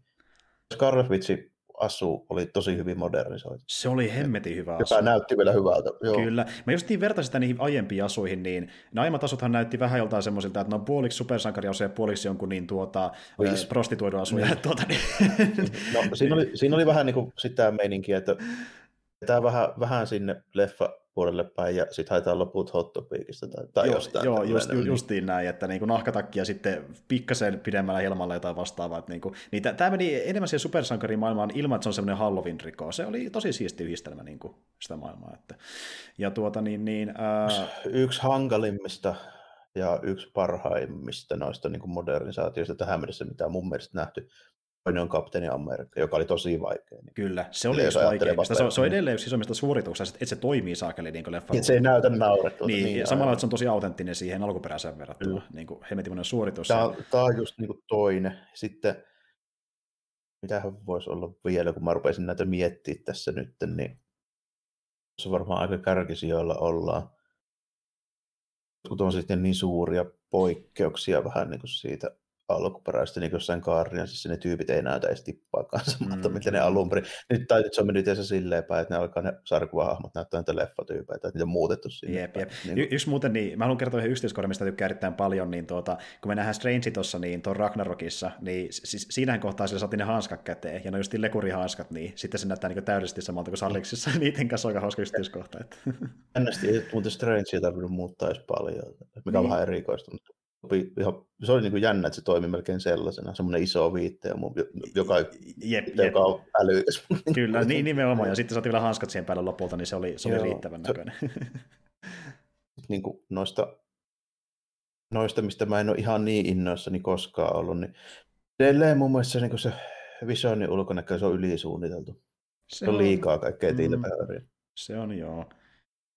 Scarlet asu oli tosi hyvin modernisoitu. Se oli hemmetin hyvä asu. Joka näytti vielä hyvältä. Joo. Kyllä. Mä just niin vertaisin sitä niihin aiempiin asuihin, niin ne aiemmat asuthan näytti vähän joltain semmoisilta, että ne on puoliksi supersankariasuja ja puoliksi jonkun niin tuota, Viis. prostituoidun asuja. Niin. tuota, niin. no, siinä, oli, siinä oli vähän niin kuin sitä meininkiä, että tämä vähän, vähän sinne leffa puolelle päin ja sitten haetaan loput Hot Topicista tai, tai joo, jostain. Joo, just, niin. justiin näin, että niin kuin nahkatakki ja sitten pikkasen pidemmällä ilmalla jotain vastaavaa. Että niin kuin, niin tämä meni enemmän siihen supersankarimaailmaan ilman, että se on semmoinen Halloween-riko. Se oli tosi siisti yhdistelmä niin kuin sitä maailmaa. Että. Ja tuota niin, niin ää... Yksi hankalimmista ja yksi parhaimmista noista niin kuin modernisaatioista tähän mennessä, mitä mun mielestä nähty toinen on Kapteeni Amerikka, joka oli tosi vaikea. Niin Kyllä, se oli yksi vaikeimmista. Se, se on edelleen yksi isommista suorituksista, että se toimii saakeli niin leffa. Niin, se ei näytä naurettua. Niin, niin samalla, että se on tosi autenttinen siihen alkuperäiseen verrattuna. Niin kuin hemmetimoinen suoritus. Tämä, tämä on just niin kuin toinen. Sitten, mitähän voisi olla vielä, kun mä rupesin näitä miettimään tässä nyt, niin se varmaan aika kärkisijoilla ollaan. Kun on sitten niin suuria poikkeuksia vähän niin kuin siitä alkuperäistä niin jossain Guardiansissa ne tyypit ei näytä edes tippaakaan [laughs] samalta, mm. mitä ne alun perin. Nyt tai se on mennyt itse silleen päin, että ne alkaa ne sarkuvahahmot näyttää niitä leffatyypeitä, että niitä on muutettu sinne. Jep, jep. Niin y- yksi muuten, niin mä haluan kertoa yhden yksityiskohdan, mistä tykkää erittäin paljon, niin tuota, kun me nähdään Strange tuossa, niin tuon Ragnarokissa, niin siis siinähän kohtaa sillä saatiin ne hanskat käteen, ja ne just lekurihanskat, niin sitten se näyttää niin täydellisesti samalta kuin Salliksissa, [laughs] niiden kanssa on aika hauska yksityiskohta. Että. Ennästi ei muuten Strangea tarvinnut muuttaa edes paljon, mikä on niin. vähän erikoistunut ihan, se oli niin kuin jännä, että se toimi melkein sellaisena, semmoinen iso viitte, joka, jep, joka jep. on älykäs. Kyllä, niin nimenomaan, ja sitten saatiin vielä hanskat siihen päälle lopulta, niin se oli, se oli riittävän näköinen. [laughs] niin kuin noista, noista, mistä mä en ole ihan niin innoissani koskaan ollut, niin edelleen mun mielestä se, niin se visionin ulkonäkö, se on ylisuunniteltu. Se, se on liikaa kaikkea mm, Se on joo.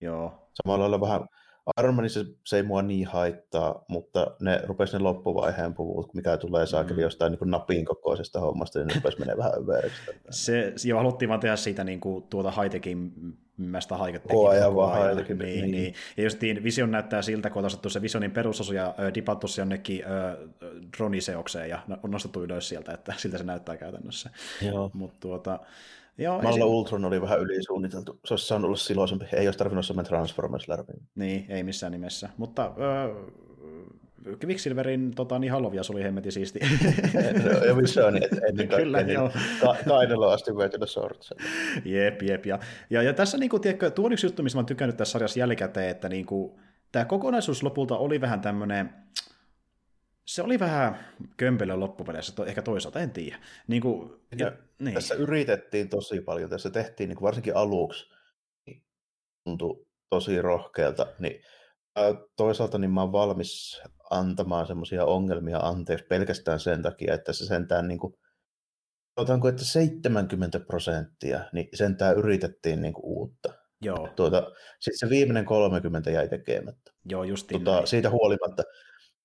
joo. Samalla lailla vähän Armanissa se ei mua niin haittaa, mutta ne rupesi ne loppuvaiheen puvut, mikä tulee saakeli mm. jostain niin napin kokoisesta hommasta, niin ne rupesi menee vähän överiksi. Se, jo haluttiin vaan tehdä siitä niin kuin, tuota high-techin mästä Koko ajan vaan high niin, niin. niin. Ja justiin Vision näyttää siltä, kun on osattu se Visionin perusosu ja äh, dipattu se jonnekin äh, droniseokseen ja on nostettu ylös sieltä, että [laughs] siltä se näyttää käytännössä. Joo. Mut, tuota, Joo, Malla se... Ultron oli vähän ylisuunniteltu. Se olisi saanut olla siloisempi. Ei olisi tarvinnut semmoinen Transformers läpi. Niin, ei missään nimessä. Mutta öö, Quicksilverin tota, niin halovia se oli hemmetin siisti. [laughs] no, ja missä on, ennen kaikkea Kyllä, niin. Ka- kainella asti veetynyt sortsa. Jep, jep. Ja, ja, ja tässä niin kuin, tiedätkö, tuo on yksi juttu, missä mä oon tykännyt tässä sarjassa jälkikäteen, että niin kuin, tämä kokonaisuus lopulta oli vähän tämmöinen, se oli vähän kömpelö loppupeleissä, to, ehkä toisaalta, en tiedä. Niin kuin, ja, ja, niin. Tässä yritettiin tosi paljon, tässä tehtiin niin kuin varsinkin aluksi, niin tuntui tosi rohkealta, niin toisaalta niin mä oon valmis antamaan semmoisia ongelmia anteeksi pelkästään sen takia, että se sentään niin kuin, otanko, että 70 prosenttia, niin sentään yritettiin niin kuin uutta. Joo. Tuota, sitten se viimeinen 30 jäi tekemättä. Joo, justiin tuota, Siitä huolimatta,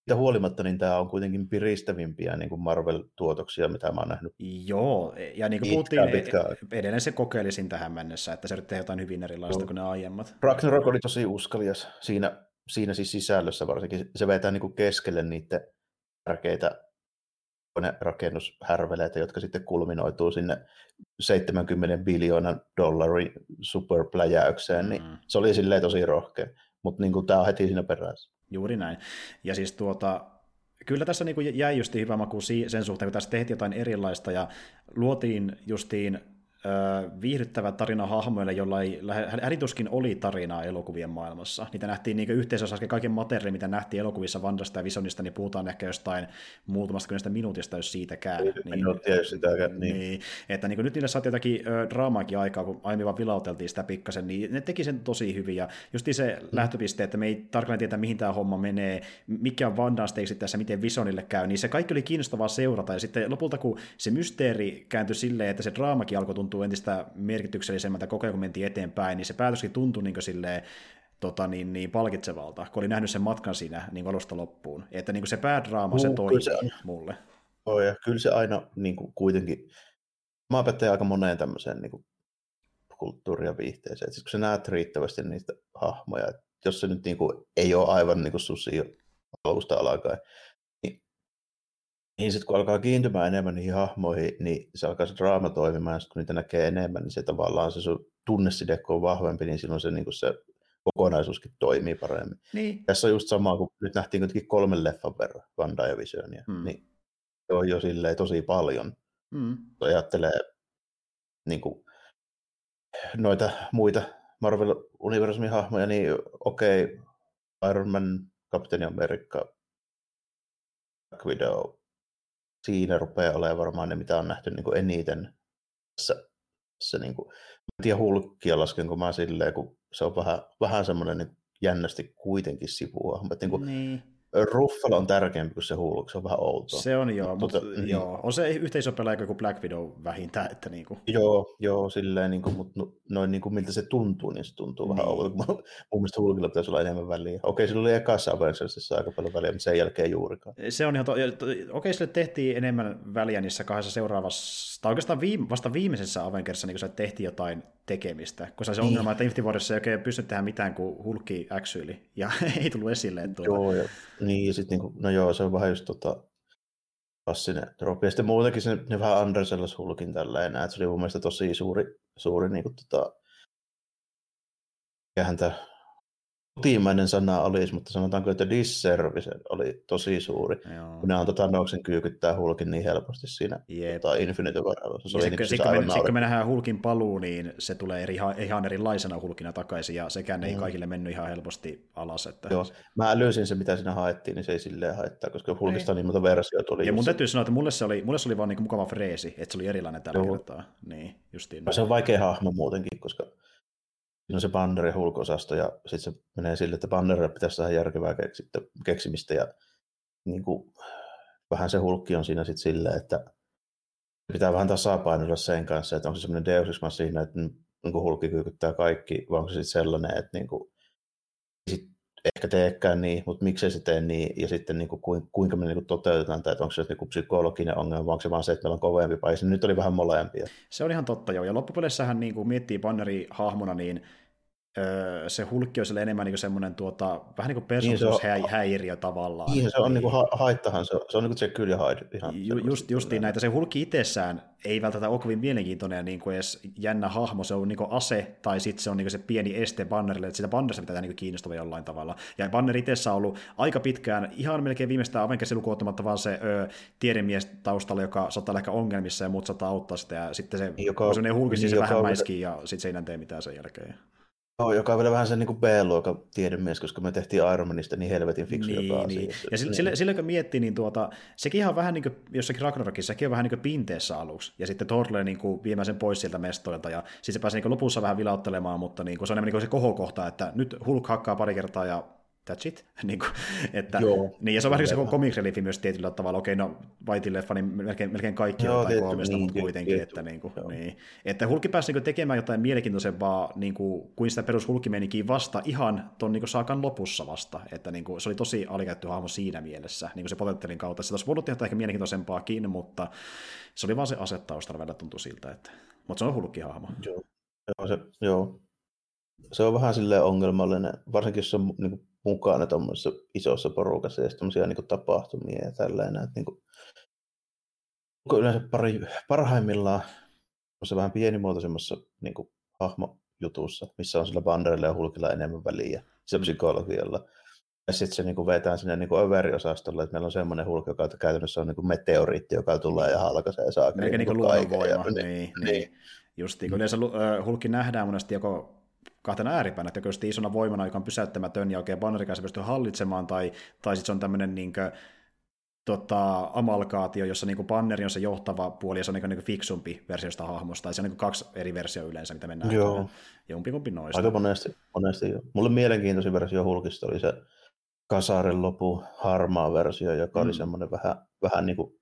siitä huolimatta niin tämä on kuitenkin piristävimpiä niin kuin Marvel-tuotoksia, mitä mä oon nähnyt. Joo, ja niin kuin puhuttiin, e- pitkä. edelleen se kokeilisin tähän mennessä, että se yrittää jotain hyvin erilaista Joo. kuin ne aiemmat. Ragnarok oli tosi uskalias siinä, siinä siis sisällössä varsinkin. Se vetää niin kuin keskelle niiden tärkeitä rakennushärveleitä, jotka sitten kulminoituu sinne 70 biljoonan dollarin superpläjäykseen, niin mm. niin se oli silleen tosi rohkea. Mutta niin tämä on heti siinä perässä. Juuri näin. Ja siis tuota, kyllä tässä niin kuin jäi just hyvä maku sen suhteen, kun tässä tehtiin jotain erilaista ja luotiin justiin viihdyttävä tarina hahmoille, jolla ei hädituskin oli tarinaa elokuvien maailmassa. Niitä nähtiin niin yhteisössä kaiken materiaalin, mitä nähtiin elokuvissa Vandasta ja Visionista, niin puhutaan ehkä jostain muutamasta kymmenestä minuutista, jos siitäkään. Niin, minuuttia, jos sitäkään, niin. niin. Että niin nyt niille saatiin jotakin ö, draamaakin aikaa, kun aiemmin vaan vilauteltiin sitä pikkasen, niin ne teki sen tosi hyvin. Ja just se mm. lähtöpiste, että me ei tarkalleen tiedä, mihin tämä homma menee, mikä on Vandan tässä, miten Visionille käy, niin se kaikki oli kiinnostavaa seurata. Ja sitten lopulta, kun se mysteeri kääntyi silleen, että se draamakin alkoi tuntuu entistä merkityksellisemmältä koko ajan, kun mentiin eteenpäin, niin se päätöskin tuntui niin silleen, tota, niin, niin palkitsevalta, kun oli nähnyt sen matkan siinä niin alusta loppuun. Että niin se päädraama, se toi se on. mulle. Oh, ja kyllä se aina niin kuin kuitenkin, mä opettajan aika moneen tämmöiseen niin kuin kulttuuri- ja viihteeseen. Siis kun sä näet riittävästi niitä hahmoja, että jos se nyt niin kuin, ei ole aivan niin kuin susi alusta alkaen, niin sitten kun alkaa kiintymään enemmän niihin hahmoihin, niin se alkaa se draama toimimaan, ja kun niitä näkee enemmän, niin se tavallaan se sun tunneside, kun on vahvempi, niin silloin se, niin kuin se kokonaisuuskin toimii paremmin. Niin. Tässä on just sama, kun nyt nähtiin kuitenkin kolmen leffan verran WandaVisionia, hmm. niin se on jo silleen tosi paljon. Hmm. Ajattelee niin kuin, noita muita Marvel-universumin hahmoja, niin okei, okay, Iron Man, Captain America, Black Widow, siinä rupeaa olemaan varmaan ne, mitä on nähty niin kuin eniten tässä, tässä niin kuin, en tiedä hulkkia laskenko mä silleen, kun se on vähän, vähän semmoinen niin jännästi kuitenkin sivuhahmo. Niin kuin, niin. Ruffalo on tärkeämpi kuin se Hulk, se on vähän outoa. Se on joo, mutta tota, niin. joo, on se yhteisöpelaaja kuin Black Widow vähintään. Että niin kuin. Joo, joo, silleen, niin kuin, mutta noin niin kuin, miltä se tuntuu, niin se tuntuu niin. vähän oudolta. Mun mielestä Hulkilla pitäisi olla enemmän väliä. Okei, sillä oli ekassa Avengersissa aika paljon väliä, mutta sen jälkeen juurikaan. Se on ihan to... Okei, sille tehtiin enemmän väliä niissä kahdessa seuraavassa, tai oikeastaan viime, vasta viimeisessä Avengersissa, niin kun se tehtiin jotain tekemistä, koska se niin. ongelma, että Infinity Warissa ei oikein pysty tehdä mitään, kuin hulkki äksyili, ja [laughs] ei tullut esille. Että tuota... Joo, ja, niin, ja sitten, niin no joo, se on vähän just tota, klassinen tropi. Ja sitten muutenkin se ne vähän Andersellas hulkin tällä enää, että se oli mun mielestä tosi suuri, suuri niin kuin, tota, häntä kotimainen sana olisi, mutta sanotaanko, että disservice oli tosi suuri. Joo. Kun ne antoi Thanoksen kyykyttää Hulkin niin helposti siinä tota, Infinity Warilla. Se sitten, sitten, kun, me, sit, kun me nähdään Hulkin paluu, niin se tulee eri, ihan erilaisena Hulkina takaisin, ja sekään ei mm. kaikille mennyt ihan helposti alas. Että... Joo, mä älysin se, mitä siinä haettiin, niin se ei silleen haittaa, koska Hulkista ei. niin monta versiota tuli. Ja mun täytyy sanoa, että mulle se oli, mulle se oli vaan niin mukava freesi, että se oli erilainen tällä Joo. kertaa. Niin, justiin. Se on vaikea hahmo muutenkin, koska siinä on se Bannerin hulkosasto ja sitten se menee sille, että Bannerille pitäisi saada järkevää keksimistä ja niin kuin, vähän se hulkki on siinä sitten silleen, että pitää vähän tasapainoilla sen kanssa, että onko se semmoinen Deus Ex että niin kuin hulkki kyykyttää kaikki, vai onko se sitten sellainen, että niin kuin, ehkä teekään niin, mutta miksei se tee niin, ja sitten niin kuin, kuinka me niin kuin toteutetaan tämä, että onko se niin kuin psykologinen ongelma, vai onko se vaan se, että meillä on kovempi paikka. Nyt oli vähän molempia. Se on ihan totta, joo. Ja loppupelissähän niin kuin miettii Banneri hahmona, niin se hulkki on enemmän niin semmoinen tuota, vähän niin kuin persoonallisuushäiriö niin tavallaan. Niin, se on niin kuin ha- haittahan, se on, se on niin kuin Jekyll ja Hyde. Ihan Ju, just, justiin näitä, se hulkki itsessään ei välttämättä ole kovin mielenkiintoinen ja niin kuin edes jännä hahmo, se on niin kuin ase, tai sitten se on niin kuin se pieni este bannerille, että sitä bannerista pitää niin kuin kiinnostava jollain tavalla. Ja banner itsessä on ollut aika pitkään, ihan melkein viimeistä Avengersin lukuottamatta vaan se ö, tiedemies taustalla, joka saattaa olla ehkä ongelmissa ja muut saattaa auttaa sitä, ja sitten se joka, on sellainen hulkki, niin, se vähän mäiskii, ja sitten se ei enää tee mitään sen jälkeen. Joo, joka on vielä vähän sen niin B-luokan tiedemies, koska me tehtiin Iron Manista niin helvetin fiksu niin, joka niin. Ja sillä, niin. sillä, kun miettii, niin tuota, sekin ihan vähän niin kuin, jossakin Ragnarokissa, sekin on vähän niin kuin pinteessä aluksi. Ja sitten Thor tulee niin kuin viemään sen pois sieltä mestoilta, ja sitten se pääsee niin lopussa vähän vilauttelemaan, mutta niin kuin, se on enemmän niin se kohokohta, että nyt Hulk hakkaa pari kertaa ja that's it. [laughs] niin kuin, että, Joo, niin, ja se on vähän niin se comic reliefi myös tietyllä tavalla. Okei, no White niin melkein, melkein kaikki Joo, jotain kolmesta, niin, mutta kuitenkin. Tietty, että, niin kuin, niin. että Hulkki pääsi niin tekemään jotain mielenkiintoisempaa niin kuin, kuin sitä perus Hulkimenikin vasta ihan ton niin kuin, saakan lopussa vasta. Että niin kuin, se oli tosi alikäytty hahmo siinä mielessä, niin kuin se potentiaalin kautta. Se olisi voinut tehdä ehkä mielenkiintoisempaakin, mutta se oli vaan se asettaustalla välillä tuntui siltä. Että, mutta se on Hulkki-hahmo. Joo. Joo, se, joo. se on vähän silleen ongelmallinen, varsinkin jos se on niin kuin mukana tuommoisessa isossa porukassa ja tämmöisiä niin tapahtumia ja tällainen. Että niin kuin, yleensä pari, parhaimmillaan se vähän pienimuotoisemmassa niin kuin, hahmojutussa, missä on sillä banderilla ja hulkilla enemmän väliä, sillä psykologialla. Ja sitten se niin kuin, vetää sinne niin överiosastolle, että meillä on semmoinen hulkki, joka käytännössä on niin kuin meteoriitti, joka tulee ja halkaisee ja saa Melkein niin kuin luonnonvoima. Ja, niin, niin, niin. Justiin, kun yleensä hulkki nähdään monesti joko kahtena ääripäänä, että joko isona voimana, joka on pysäyttämätön ja oikein bannerin kanssa pystyy hallitsemaan, tai, tai sitten se on tämmöinen niin kuin, tota, amalkaatio, jossa niin banneri on se johtava puoli ja se on niin, niin fiksumpi versio sitä hahmosta. Tai se on niin kaksi eri versiota yleensä, mitä mennään. Joo. Jompikumpi noista. Aika monesti, monesti jo. Mulle mielenkiintoisin versio Hulkista oli se kasaren lopu harmaa versio, joka mm. oli semmoinen vähän, vähän niin kuin,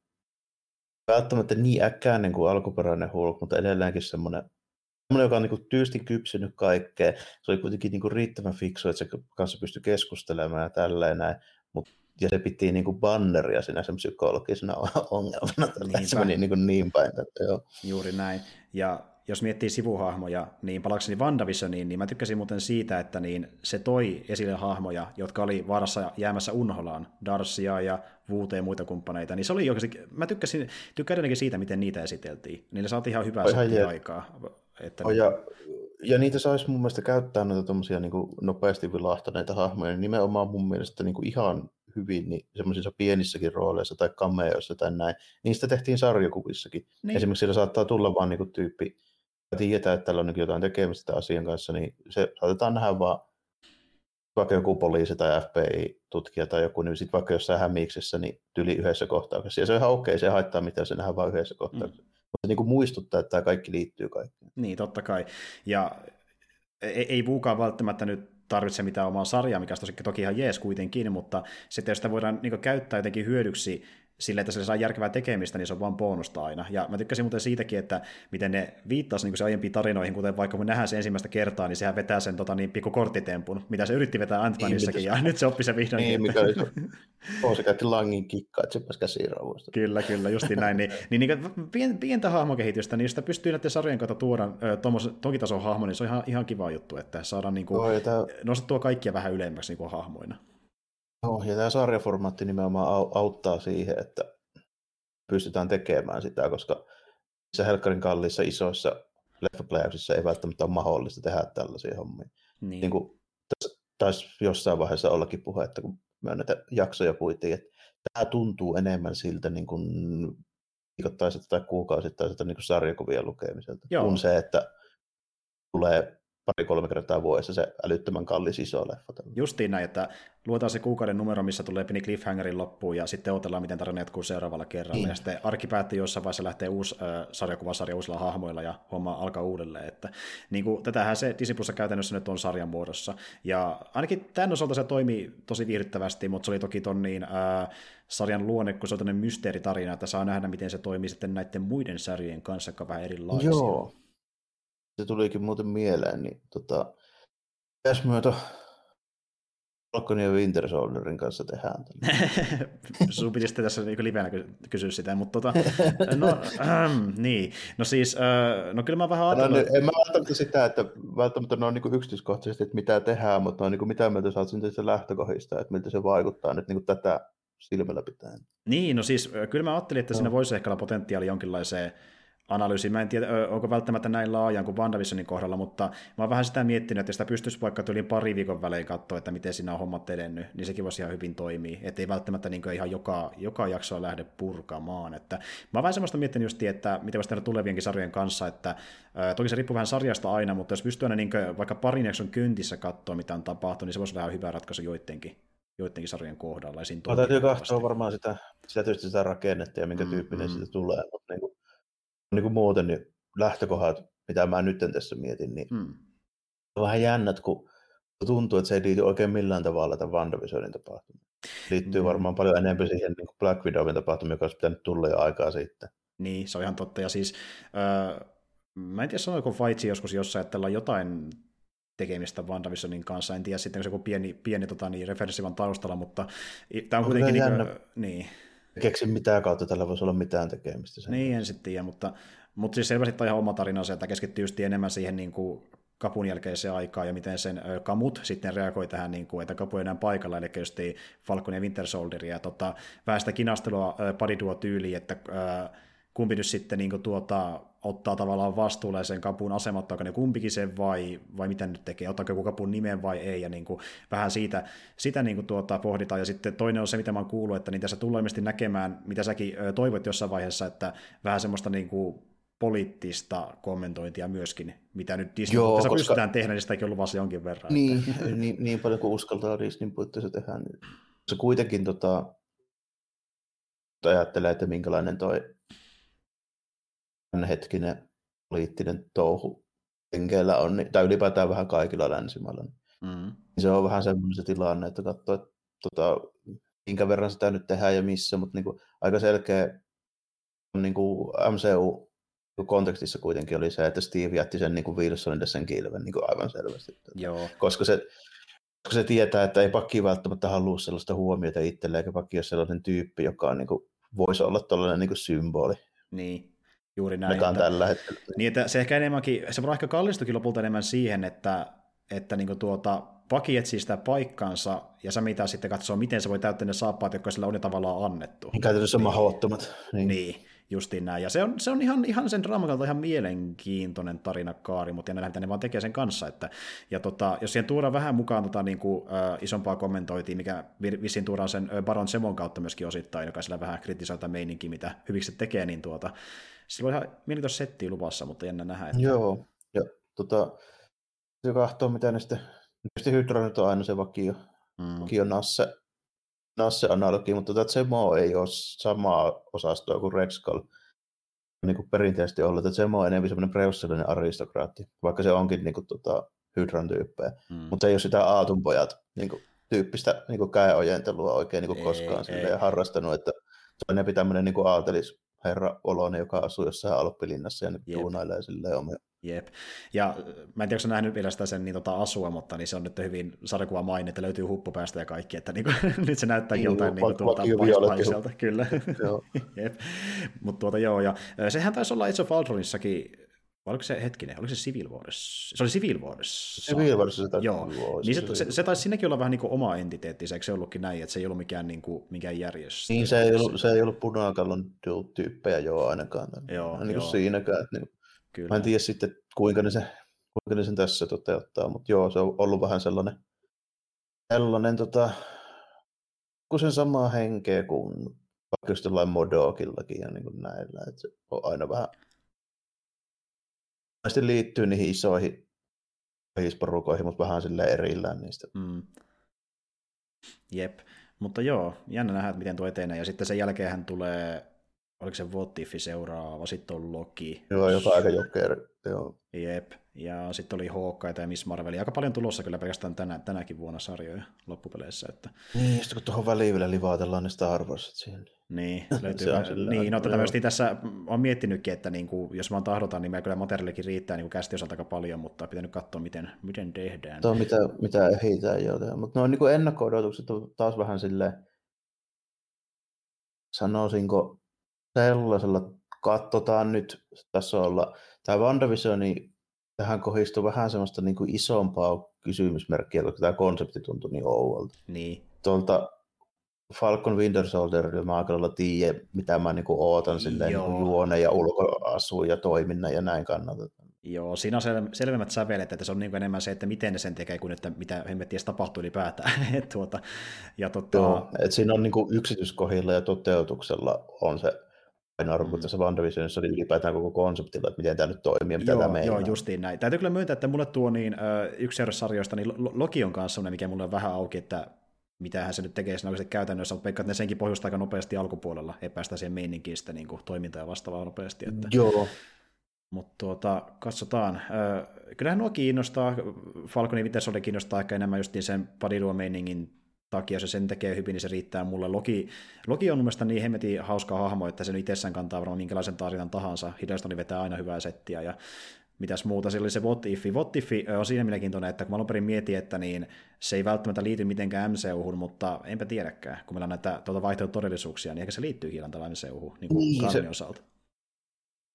välttämättä niin äkkäinen kuin alkuperäinen Hulk, mutta edelleenkin semmoinen semmoinen, joka on niin tyysti kypsynyt kaikkea. Se oli kuitenkin niin riittävän fiksu, että se kanssa pystyi keskustelemaan ja tälleen näin. Mut, ja se piti niin kuin banneria siinä sen psykologisena ongelmana. [laughs] Niinpä. Se meni niin, kuin niin päin. Että, joo. Juuri näin. Ja jos miettii sivuhahmoja, niin palakseni WandaVisioniin, niin mä tykkäsin muuten siitä, että niin se toi esille hahmoja, jotka oli vaarassa jäämässä unholaan, Darcia ja Vuute ja muita kumppaneita, niin se oli oikeasti, mä tykkäsin, tykkään siitä, miten niitä esiteltiin. Niille saatiin ihan hyvää ihan aikaa. Että oh, ja, ja niitä saisi mun mielestä käyttää noita tommosia niin nopeasti vilahtaneita hahmoja, niin nimenomaan mun mielestä niin kuin ihan hyvin niin semmoisissa pienissäkin rooleissa tai cameoissa tai näin. Niistä tehtiin sarjakuvissakin. Niin. Esimerkiksi siellä saattaa tulla vaan niin tyyppi, ja tietää, että tällä on jotain tekemistä asian kanssa, niin se saatetaan nähdä vaan vaikka joku poliisi tai FBI-tutkija tai joku, niin sitten vaikka jossain hämiksessä, niin tyli yhdessä kohtauksessa. Ja se on ihan okei, se haittaa mitä se nähdään vain yhdessä kohtauksessa. Mm. Mutta niin kuin muistuttaa, että tämä kaikki liittyy kaikkeen. Niin, totta kai. Ja ei, ei Vuukaan välttämättä nyt tarvitse mitään omaa sarjaa, mikä on toki ihan jees kuitenkin, mutta sitten jos sitä voidaan niin käyttää jotenkin hyödyksi sille, että se saa järkevää tekemistä, niin se on vaan bonusta aina. Ja mä tykkäsin muuten siitäkin, että miten ne viittasi niin se aiempiin tarinoihin, kuten vaikka kun nähdään se ensimmäistä kertaa, niin sehän vetää sen tota, niin, pikku korttitempun, mitä se yritti vetää ant niin, ja nyt se oppi se vihdoin. Niin, mikä oli oh, se käytti langin kikkaa, että se pääsi käsiin Kyllä, kyllä, justi näin. Niin, niin, niin pientä hahmokehitystä, niin sitä pystyy näiden sarjojen kautta tuoda toki tason hahmo, niin se on ihan, ihan kiva juttu, että saadaan niin kuin, oh, tämä... nostettua kaikkia vähän ylemmäksi niin kuin hahmoina. Joo, ja tämä sarjaformaatti nimenomaan auttaa siihen, että pystytään tekemään sitä, koska se helkkarin kalliissa isoissa leffapläjäyksissä ei välttämättä ole mahdollista tehdä tällaisia hommia. Niin. niin kuin, taisi jossain vaiheessa ollakin puhetta, kun me näitä jaksoja puitiin, että tämä tuntuu enemmän siltä niin kuin viikoittaiselta tai kuukausittaiselta niin kuin sarjakuvien lukemiselta, Joo. kuin se, että tulee pari-kolme kertaa vuodessa se älyttömän kallis iso leffa. Justiin näin, että luotaan se kuukauden numero, missä tulee pieni cliffhangerin loppuun ja sitten odotellaan, miten tarina jatkuu seuraavalla kerralla. Niin. Ja sitten arki päättyy jossain vaiheessa lähtee uusi äh, sarjakuvasarja uusilla hahmoilla ja homma alkaa uudelleen. Että, niin kuin, tätähän se Disney Plus käytännössä nyt on sarjan muodossa. Ja ainakin tämän osalta se toimii tosi viihdyttävästi, mutta se oli toki ton niin, äh, sarjan luonne, kun se on tämmöinen mysteeritarina, että saa nähdä, miten se toimii sitten näiden muiden sarjojen kanssa, jotka vähän erilaisia. Joo, se tulikin muuten mieleen, niin tota, mitäs myötä Falcon ja Winter Soldierin kanssa tehdään. [laughs] Sun piti sitten tässä niin livenä kysyä sitä, mutta tota, no, ähm, niin, no siis, äh, no kyllä mä vähän ajatellut... No, en mä välttämättä sitä, että välttämättä ne on niin yksityiskohtaisesti, että mitä tehdään, mutta on niin mitä mieltä sä oot lähtökohdista, että miltä se vaikuttaa nyt niin tätä silmällä pitäen. Niin, no siis kyllä mä ajattelin, että no. siinä voisi ehkä olla potentiaali jonkinlaiseen analyysi. Mä en tiedä, onko välttämättä näin laajan kuin WandaVisionin kohdalla, mutta mä oon vähän sitä miettinyt, että jos sitä pystyisi vaikka tuli pari viikon välein katsoa, että miten siinä on hommat edennyt, niin sekin voisi ihan hyvin toimia. Että ei välttämättä niin ihan joka, joka jaksoa lähde purkamaan. Että mä oon vähän semmoista miettinyt just, että miten voisi tehdä tulevienkin sarjojen kanssa, että toki se riippuu vähän sarjasta aina, mutta jos pystyy aina niin vaikka parin jakson kyntissä katsoa, mitä on tapahtunut, niin se voisi olla hyvä ratkaisu joidenkin joidenkin sarjojen kohdalla. Ja täytyy katsoa varmaan sitä, sitä tietysti sitä rakennetta ja minkä tyyppinen mm-hmm. siitä tulee, mutta niin kuin niin kuin muuten niin lähtökohdat, mitä mä nyt tässä mietin, niin hmm. on vähän jännät, kun tuntuu, että se ei liity oikein millään tavalla tämän WandaVisionin tapahtumiin. Liittyy hmm. varmaan paljon enemmän siihen niin kuin Black Widowin tapahtumiin, joka olisi pitänyt tulla jo aikaa sitten. Niin, se on ihan totta. Ja siis, äh, mä en tiedä sanoiko Faitsi joskus jossain, että jotain tekemistä WandaVisionin kanssa. En tiedä sitten, se joku pieni, pieni tota, niin, referenssivan taustalla, mutta tämä on, on kuitenkin... Niin, kuin, niin keksi mitään kautta tällä voisi olla mitään tekemistä. Sen niin, en sitten tiedä, mutta, mutta siis selvästi tämä ihan oma tarina se, että keskittyy just enemmän siihen niin kuin kapun jälkeiseen aikaan ja miten sen kamut sitten reagoi tähän, niin kuin, että kapu ei enää paikalla, eli just Falcon ja Winter Soldier, ja tota, vähän sitä kinastelua pariduo tyyliin, että ö, kumpi nyt sitten niin kuin, tuota, ottaa tavallaan vastuulle sen kapun aseman, ottaako ne kumpikin sen vai, vai mitä nyt tekee, ottaako joku kapun nimen vai ei, ja niin kuin, vähän siitä, sitä niin kuin, tuota, pohditaan, ja sitten toinen on se, mitä mä oon kuullut, että niin tässä tulee ilmeisesti näkemään, mitä säkin toivot jossain vaiheessa, että vähän semmoista niin kuin, poliittista kommentointia myöskin, mitä nyt Disney Joo, koska... pystytään tehdä, niin sitäkin on luvassa jonkin verran. Niin, että... [laughs] niin, niin paljon kuin uskaltaa Disney puitteissa tehdä, niin se kuitenkin tota, ajattelee, että minkälainen toi hetkinen poliittinen touhu henkeillä on, niin, tai ylipäätään vähän kaikilla länsimailla. Niin mm. Se on vähän semmoinen se tilanne, että katsoo, että tota, minkä verran sitä nyt tehdään ja missä, mutta niin kuin, aika selkeä niin kuin MCU kontekstissa kuitenkin oli se, että Steve jätti sen niin kuin Wilsonille sen kilven niin kuin aivan selvästi. Joo. Koska se, koska se tietää, että ei pakki välttämättä halua sellaista huomiota itselleen, eikä pakki ole sellainen tyyppi, joka on, niin kuin, voisi olla tällainen niin symboli. Niin. Juuri näin. Että, tällä hetkellä. Niin, että se ehkä enemmänkin, se on ehkä kallistukin lopulta enemmän siihen, että, että niin tuota, paki etsii sitä paikkaansa, ja sä mitä sitten katsoo, miten se voi täyttää ne saappaat, jotka sillä on jo tavallaan annettu. Käytännössä niin. mahdottomat. Niin. niin. Justiin näin. Ja se on, se on ihan, ihan sen draaman ihan mielenkiintoinen tarinakaari, mutta ja nähdään, mitä ne vaan tekee sen kanssa. Että, ja tota, jos siihen tuodaan vähän mukaan tota, niin kuin, äh, isompaa kommentoitiin, mikä vissiin tuodaan sen Baron Semon kautta myöskin osittain, joka sillä vähän kritisoi tätä meininkiä, mitä hyviksi se tekee, niin tuota, sillä on ihan mielenkiintoista settiä luvassa, mutta jännä nähdä. Että... Joo, ja tota, se katsoo, mitä ne sitten, tietysti Hydra nyt on aina se vakio, mm. vakio nasse, Nasse-analogi, mutta tämä Zemo ei ole samaa osastoa kuin Red Skull niin kuin perinteisesti ollut, että Zemo on enemmän semmoinen preussellinen aristokraatti, vaikka se onkin niin kuin, tota, Hydran tyyppejä, mm. mutta se ei ole sitä aatunpojat niin kuin, tyyppistä niin kuin käenojentelua oikein niin kuin koskaan ei, ei. harrastanut, että se on enemmän tämmöinen niin kuin aatelis herra Olonen, joka asuu jossain Alppilinnassa ja nyt tuunailee silleen omia Jep. Ja mä en tiedä, onko nähnyt vielä sitä sen niin tota, asua, mutta niin se on nyt hyvin sarjakuva maine, että löytyy huppupäästä ja kaikki, että niin kuin, [laughs] nyt se näyttää niin, joltain niin, tuolta paiselta, kyllä. [laughs] [laughs] Jep. Mutta tuota joo, ja sehän taisi olla Age of Ultronissakin vai oliko se hetkinen, oliko se Civil Wars? Se oli Civil Wars. Civil Wars se Joo, niin se, se, se, taisi sinnekin olla vähän niin kuin oma entiteetti, eikö se ollutkin näin, että se ei ollut mikään, niin kuin, mikään järjestö. Niin, se ei ollut, se ei ollut punakallon tyyppejä joo ainakaan. Joo, niin kuin siinäkään. Että niin Kyllä. Mä en tiedä sitten, kuinka ne, se, kuinka ne sen tässä toteuttaa, mutta joo, se on ollut vähän sellainen, sellainen tota, kun sen samaa henkeä kuin vaikka jollain Modokillakin ja niin kuin näillä, että se on aina vähän sitten liittyy niihin isoihin porukoihin, mutta vähän sille erillään niistä. Mm. Jep, mutta joo, jännä nähdä, miten tuo etenee. Ja sitten sen jälkeen hän tulee oliko se Votiffi seuraava, sitten on Loki. Joo, jotain aika jokeri, joo. Jep, ja sitten oli Hawkeye ja Miss Marvel. Aika paljon tulossa kyllä pelkästään tänä, tänäkin vuonna sarjoja loppupeleissä. Että... Niin, sitten kun tuohon väliin vielä livaatellaan ne Star Wars siihen. Niin, [laughs] löytyy vähän, niin, no tätä myös niin tässä on miettinytkin, että niin kuin, jos vaan tahdotaan, niin meillä kyllä materiaalikin riittää niin kästi osalta aika paljon, mutta pitää nyt katsoa, miten, miten tehdään. Tuo mitä, mitä ehitään jo. Mutta no niin ennakko-odotukset on taas vähän silleen, sanoisinko, sellaisella katsotaan nyt tasolla. Tämä WandaVisioni, tähän kohdistuu vähän semmoista niin kuin isompaa kysymysmerkkiä, koska tämä konsepti tuntui niin ouolta. Niin. Tuolta Falcon Winter Soldier, mä aika tiedä, mitä mä niin kuin ootan silleen niin kuin juone ja ulkoasu ja toiminnan ja näin kannalta. Joo, siinä on sel- selvemmät sävelet, että se on niin enemmän se, että miten ne sen tekee, kuin että mitä hemmettiä tapahtuu ylipäätään. [laughs] tuota, ja tota... Joo, että siinä on niin kuin yksityiskohdilla ja toteutuksella on se painoarvo, mm. tässä WandaVisionissa oli ylipäätään koko konseptilla, että miten tämä nyt toimii ja mitä joo, tämä meinaa. Joo, justiin näin. Täytyy kyllä myöntää, että mulle tuo niin, yksi sarjoista, niin Loki on kanssa sellainen, mikä mulle on vähän auki, että mitähän se nyt tekee siinä oikeasti käytännössä, mutta että ne senkin pohjustaa aika nopeasti alkupuolella, ei päästä siihen meininkiin sitä niin kuin, toimintaa ja vastaavaa nopeasti. Että... Joo. Mutta tuota, katsotaan. Kyllähän nuo kiinnostaa, Falconin Vitesoli kiinnostaa ehkä enemmän just sen padiluo-meiningin takia, jos se sen tekee hyvin, niin se riittää mulle. Loki, Loki on mielestäni niin hemmetin hauska hahmo, että se itsessään kantaa varmaan minkälaisen tarinan tahansa. Hiddlestoni vetää aina hyvää settiä ja mitäs muuta. Sillä oli se What If. What If on siinä mielenkiintoinen, että kun mä alun perin mietin, että niin se ei välttämättä liity mitenkään MCU-hun, mutta enpä tiedäkään. Kun meillä on näitä tuota vaihtoehtotodellisuuksia, niin ehkä se liittyy hieman tällä MCU-hun niin kuin niin, se, osalta.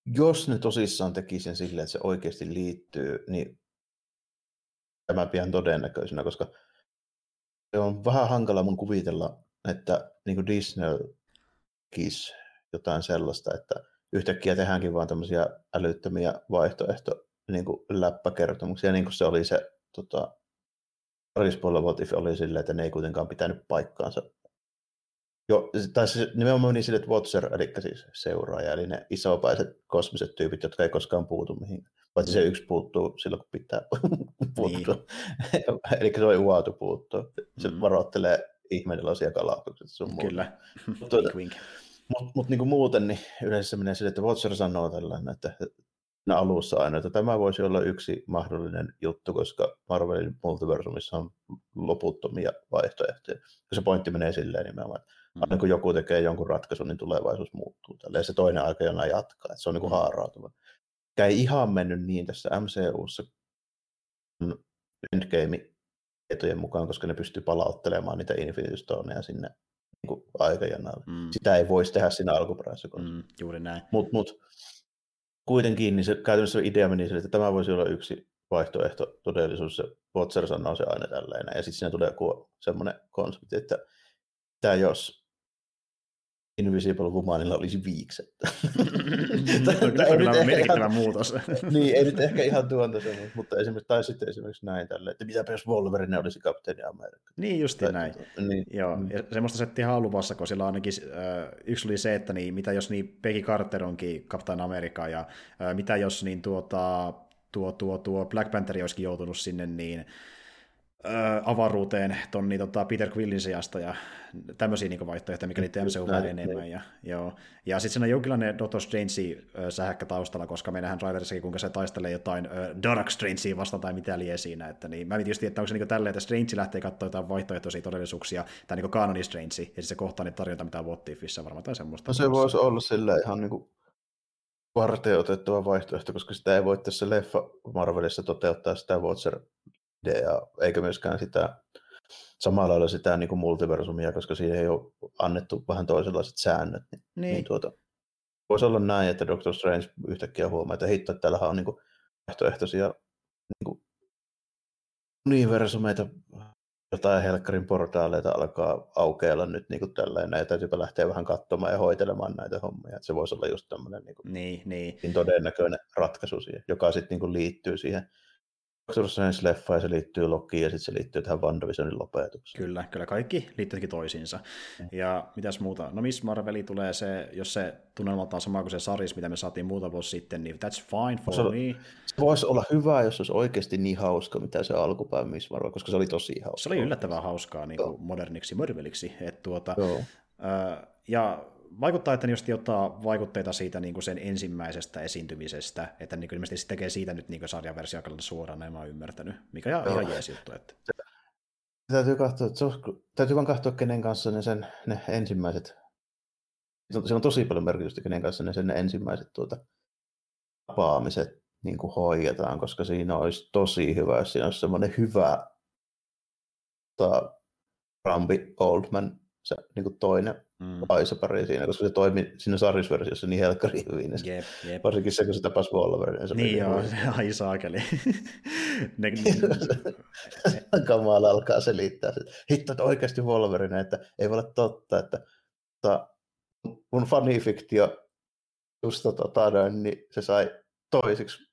Jos ne tosissaan teki sen silleen, että se oikeasti liittyy, niin tämä pian todennäköisenä, koska se on vähän hankala mun kuvitella, että niin kuin Disney tekisi jotain sellaista, että yhtäkkiä tehdäänkin vaan tämmöisiä älyttömiä vaihtoehto niin kuin läppäkertomuksia, niin kuin se oli se tota, Parispoilla What oli silleen, että ne ei kuitenkaan pitänyt paikkaansa. Jo, tai se nimenomaan niin sille, että Watcher, eli siis seuraaja, eli ne isopäiset kosmiset tyypit, jotka ei koskaan puutu mihinkään. Paitsi se yksi puuttuu silloin, kun pitää [laughs] puuttua. Niin. Eli se on uatu puuttua. Se mm. varoittelee ihmeenlaisia galaktukset sun Kyllä. Mutta tuota, mut, mut niin muuten niin yleensä menee sille, että Watcher sanoo tällainen, että alussa aina, että tämä voisi olla yksi mahdollinen juttu, koska Marvelin multiversumissa on loputtomia vaihtoehtoja. Ja se pointti menee silleen nimenomaan, että aina kun joku tekee jonkun ratkaisun, niin tulevaisuus muuttuu. Tälleen se toinen aika jonain jatkaa. Että se on niin kuin mm. haarautuva mikä ei ihan mennyt niin tässä MCUssa Endgame tietojen mukaan, koska ne pystyy palauttelemaan niitä Infinity Stoneja sinne niin aikajanalle. Mm. Sitä ei voisi tehdä siinä alkuperäisessä mm, Juuri näin. Mutta mut, kuitenkin niin se käytännössä idea meni sille, että tämä voisi olla yksi vaihtoehto todellisuus, se Watcher sanoo se aina tälleen, ja sitten siinä tulee joku semmoinen konsepti, että tämä jos Invisible Womanilla olisi viikset. [laughs] Tämä on kyllä merkittävä ihan, muutos. [laughs] niin, ei nyt ehkä ihan tuonta se, mutta esimerkiksi, tai sitten esimerkiksi näin tälle, että mitä jos Wolverine olisi kapteeni Amerikka. Niin, justi tai, näin. Niin. Joo, mm. ja semmoista settiä ihan luvassa, kun sillä ainakin äh, yksi oli se, että niin, mitä jos niin Peggy Carter onkin kapteeni Amerikka, ja äh, mitä jos niin tuota, tuo, tuo, tuo Black Panther olisikin joutunut sinne niin avaruuteen ton, niin, tota, Peter Quillin sijasta ja tämmöisiä niin vaihtoehtoja, mikä liittyy MCU vähän enemmän. Ja, joo. ja sitten siinä on jonkinlainen Doctor Strange sähäkkä taustalla, koska me nähdään trailerissakin, kuinka se taistelee jotain uh, Dark Strangea vastaan tai mitä liian siinä. Että, niin, mä mietin just, että onko se niin tälleen, että Strange lähtee katsoa jotain vaihtoehtoisia todellisuuksia, tai niin canon Strange, ja sitten se kohtaa niitä tarjonta, mitä What Ifissä varmaan tai semmoista. No se voisi olla sillä ihan niin kuin varten otettava vaihtoehto, koska sitä ei voi tässä leffa Marvelissa toteuttaa sitä Watcher ideaa, eikä myöskään sitä samalla lailla sitä niin kuin multiversumia, koska siihen ei ole annettu vähän toisenlaiset säännöt. Niin, niin. niin tuota, voisi olla näin, että Doctor Strange yhtäkkiä huomaa, että hitto, että täällähän on niin kuin vaihtoehtoisia niin kuin universumeita, jotain helkkarin portaaleita alkaa aukeilla nyt niin kuin tälleen, ja täytyypä lähteä vähän katsomaan ja hoitelemaan näitä hommia. Että se voisi olla just tämmöinen niin kuin, niin, niin. niin todennäköinen ratkaisu siihen, joka sitten niin kuin liittyy siihen Doctor ja se liittyy Lokiin ja sitten se liittyy tähän WandaVisionin lopetukseen. Kyllä, kyllä kaikki liittyykin toisiinsa. Mm. Ja mitäs muuta? No Miss Marveli tulee se, jos se tunnelmalta on sama kuin se saris, mitä me saatiin muuta vuosi sitten, niin that's fine for se, me. Se voisi olla hyvä, jos se olisi oikeasti niin hauska, mitä se alkupäin Miss Marvel, koska se oli tosi hauska. Se oli yllättävän hauskaa niin kuin moderniksi Marveliksi. Että tuota, Joo. Äh, ja vaikuttaa, että ne just ottaa vaikutteita siitä niin kuin sen ensimmäisestä esiintymisestä, että niin ilmeisesti se tekee siitä nyt niin sarjan versio suoraan, näin mä oon ymmärtänyt, mikä on ihan jees juttu. Että... Täytyy, katsoa, se on, täytyy vaan katsoa, kenen kanssa ne, sen, ne ensimmäiset, se on tosi paljon merkitystä, kenen kanssa ne sen ne ensimmäiset tuota, tapaamiset niin kuin hoidetaan, koska siinä olisi tosi hyvä, jos siinä olisi semmoinen hyvä ta, Rambi Oldman, se niin kuin toinen mm. Aisapari siinä, koska se toimi siinä sarjisversiossa niin helkkari hyvin. Jep, jep. Varsinkin se, kun se tapasi Wolverine. Se niin joo, se ai saakeli. [laughs] ne, Kamala alkaa selittää. Että hitto, että oikeasti Wolverine, että ei voi olla totta, että ta, mun fanifiktio just tota, tota, niin se sai toisiksi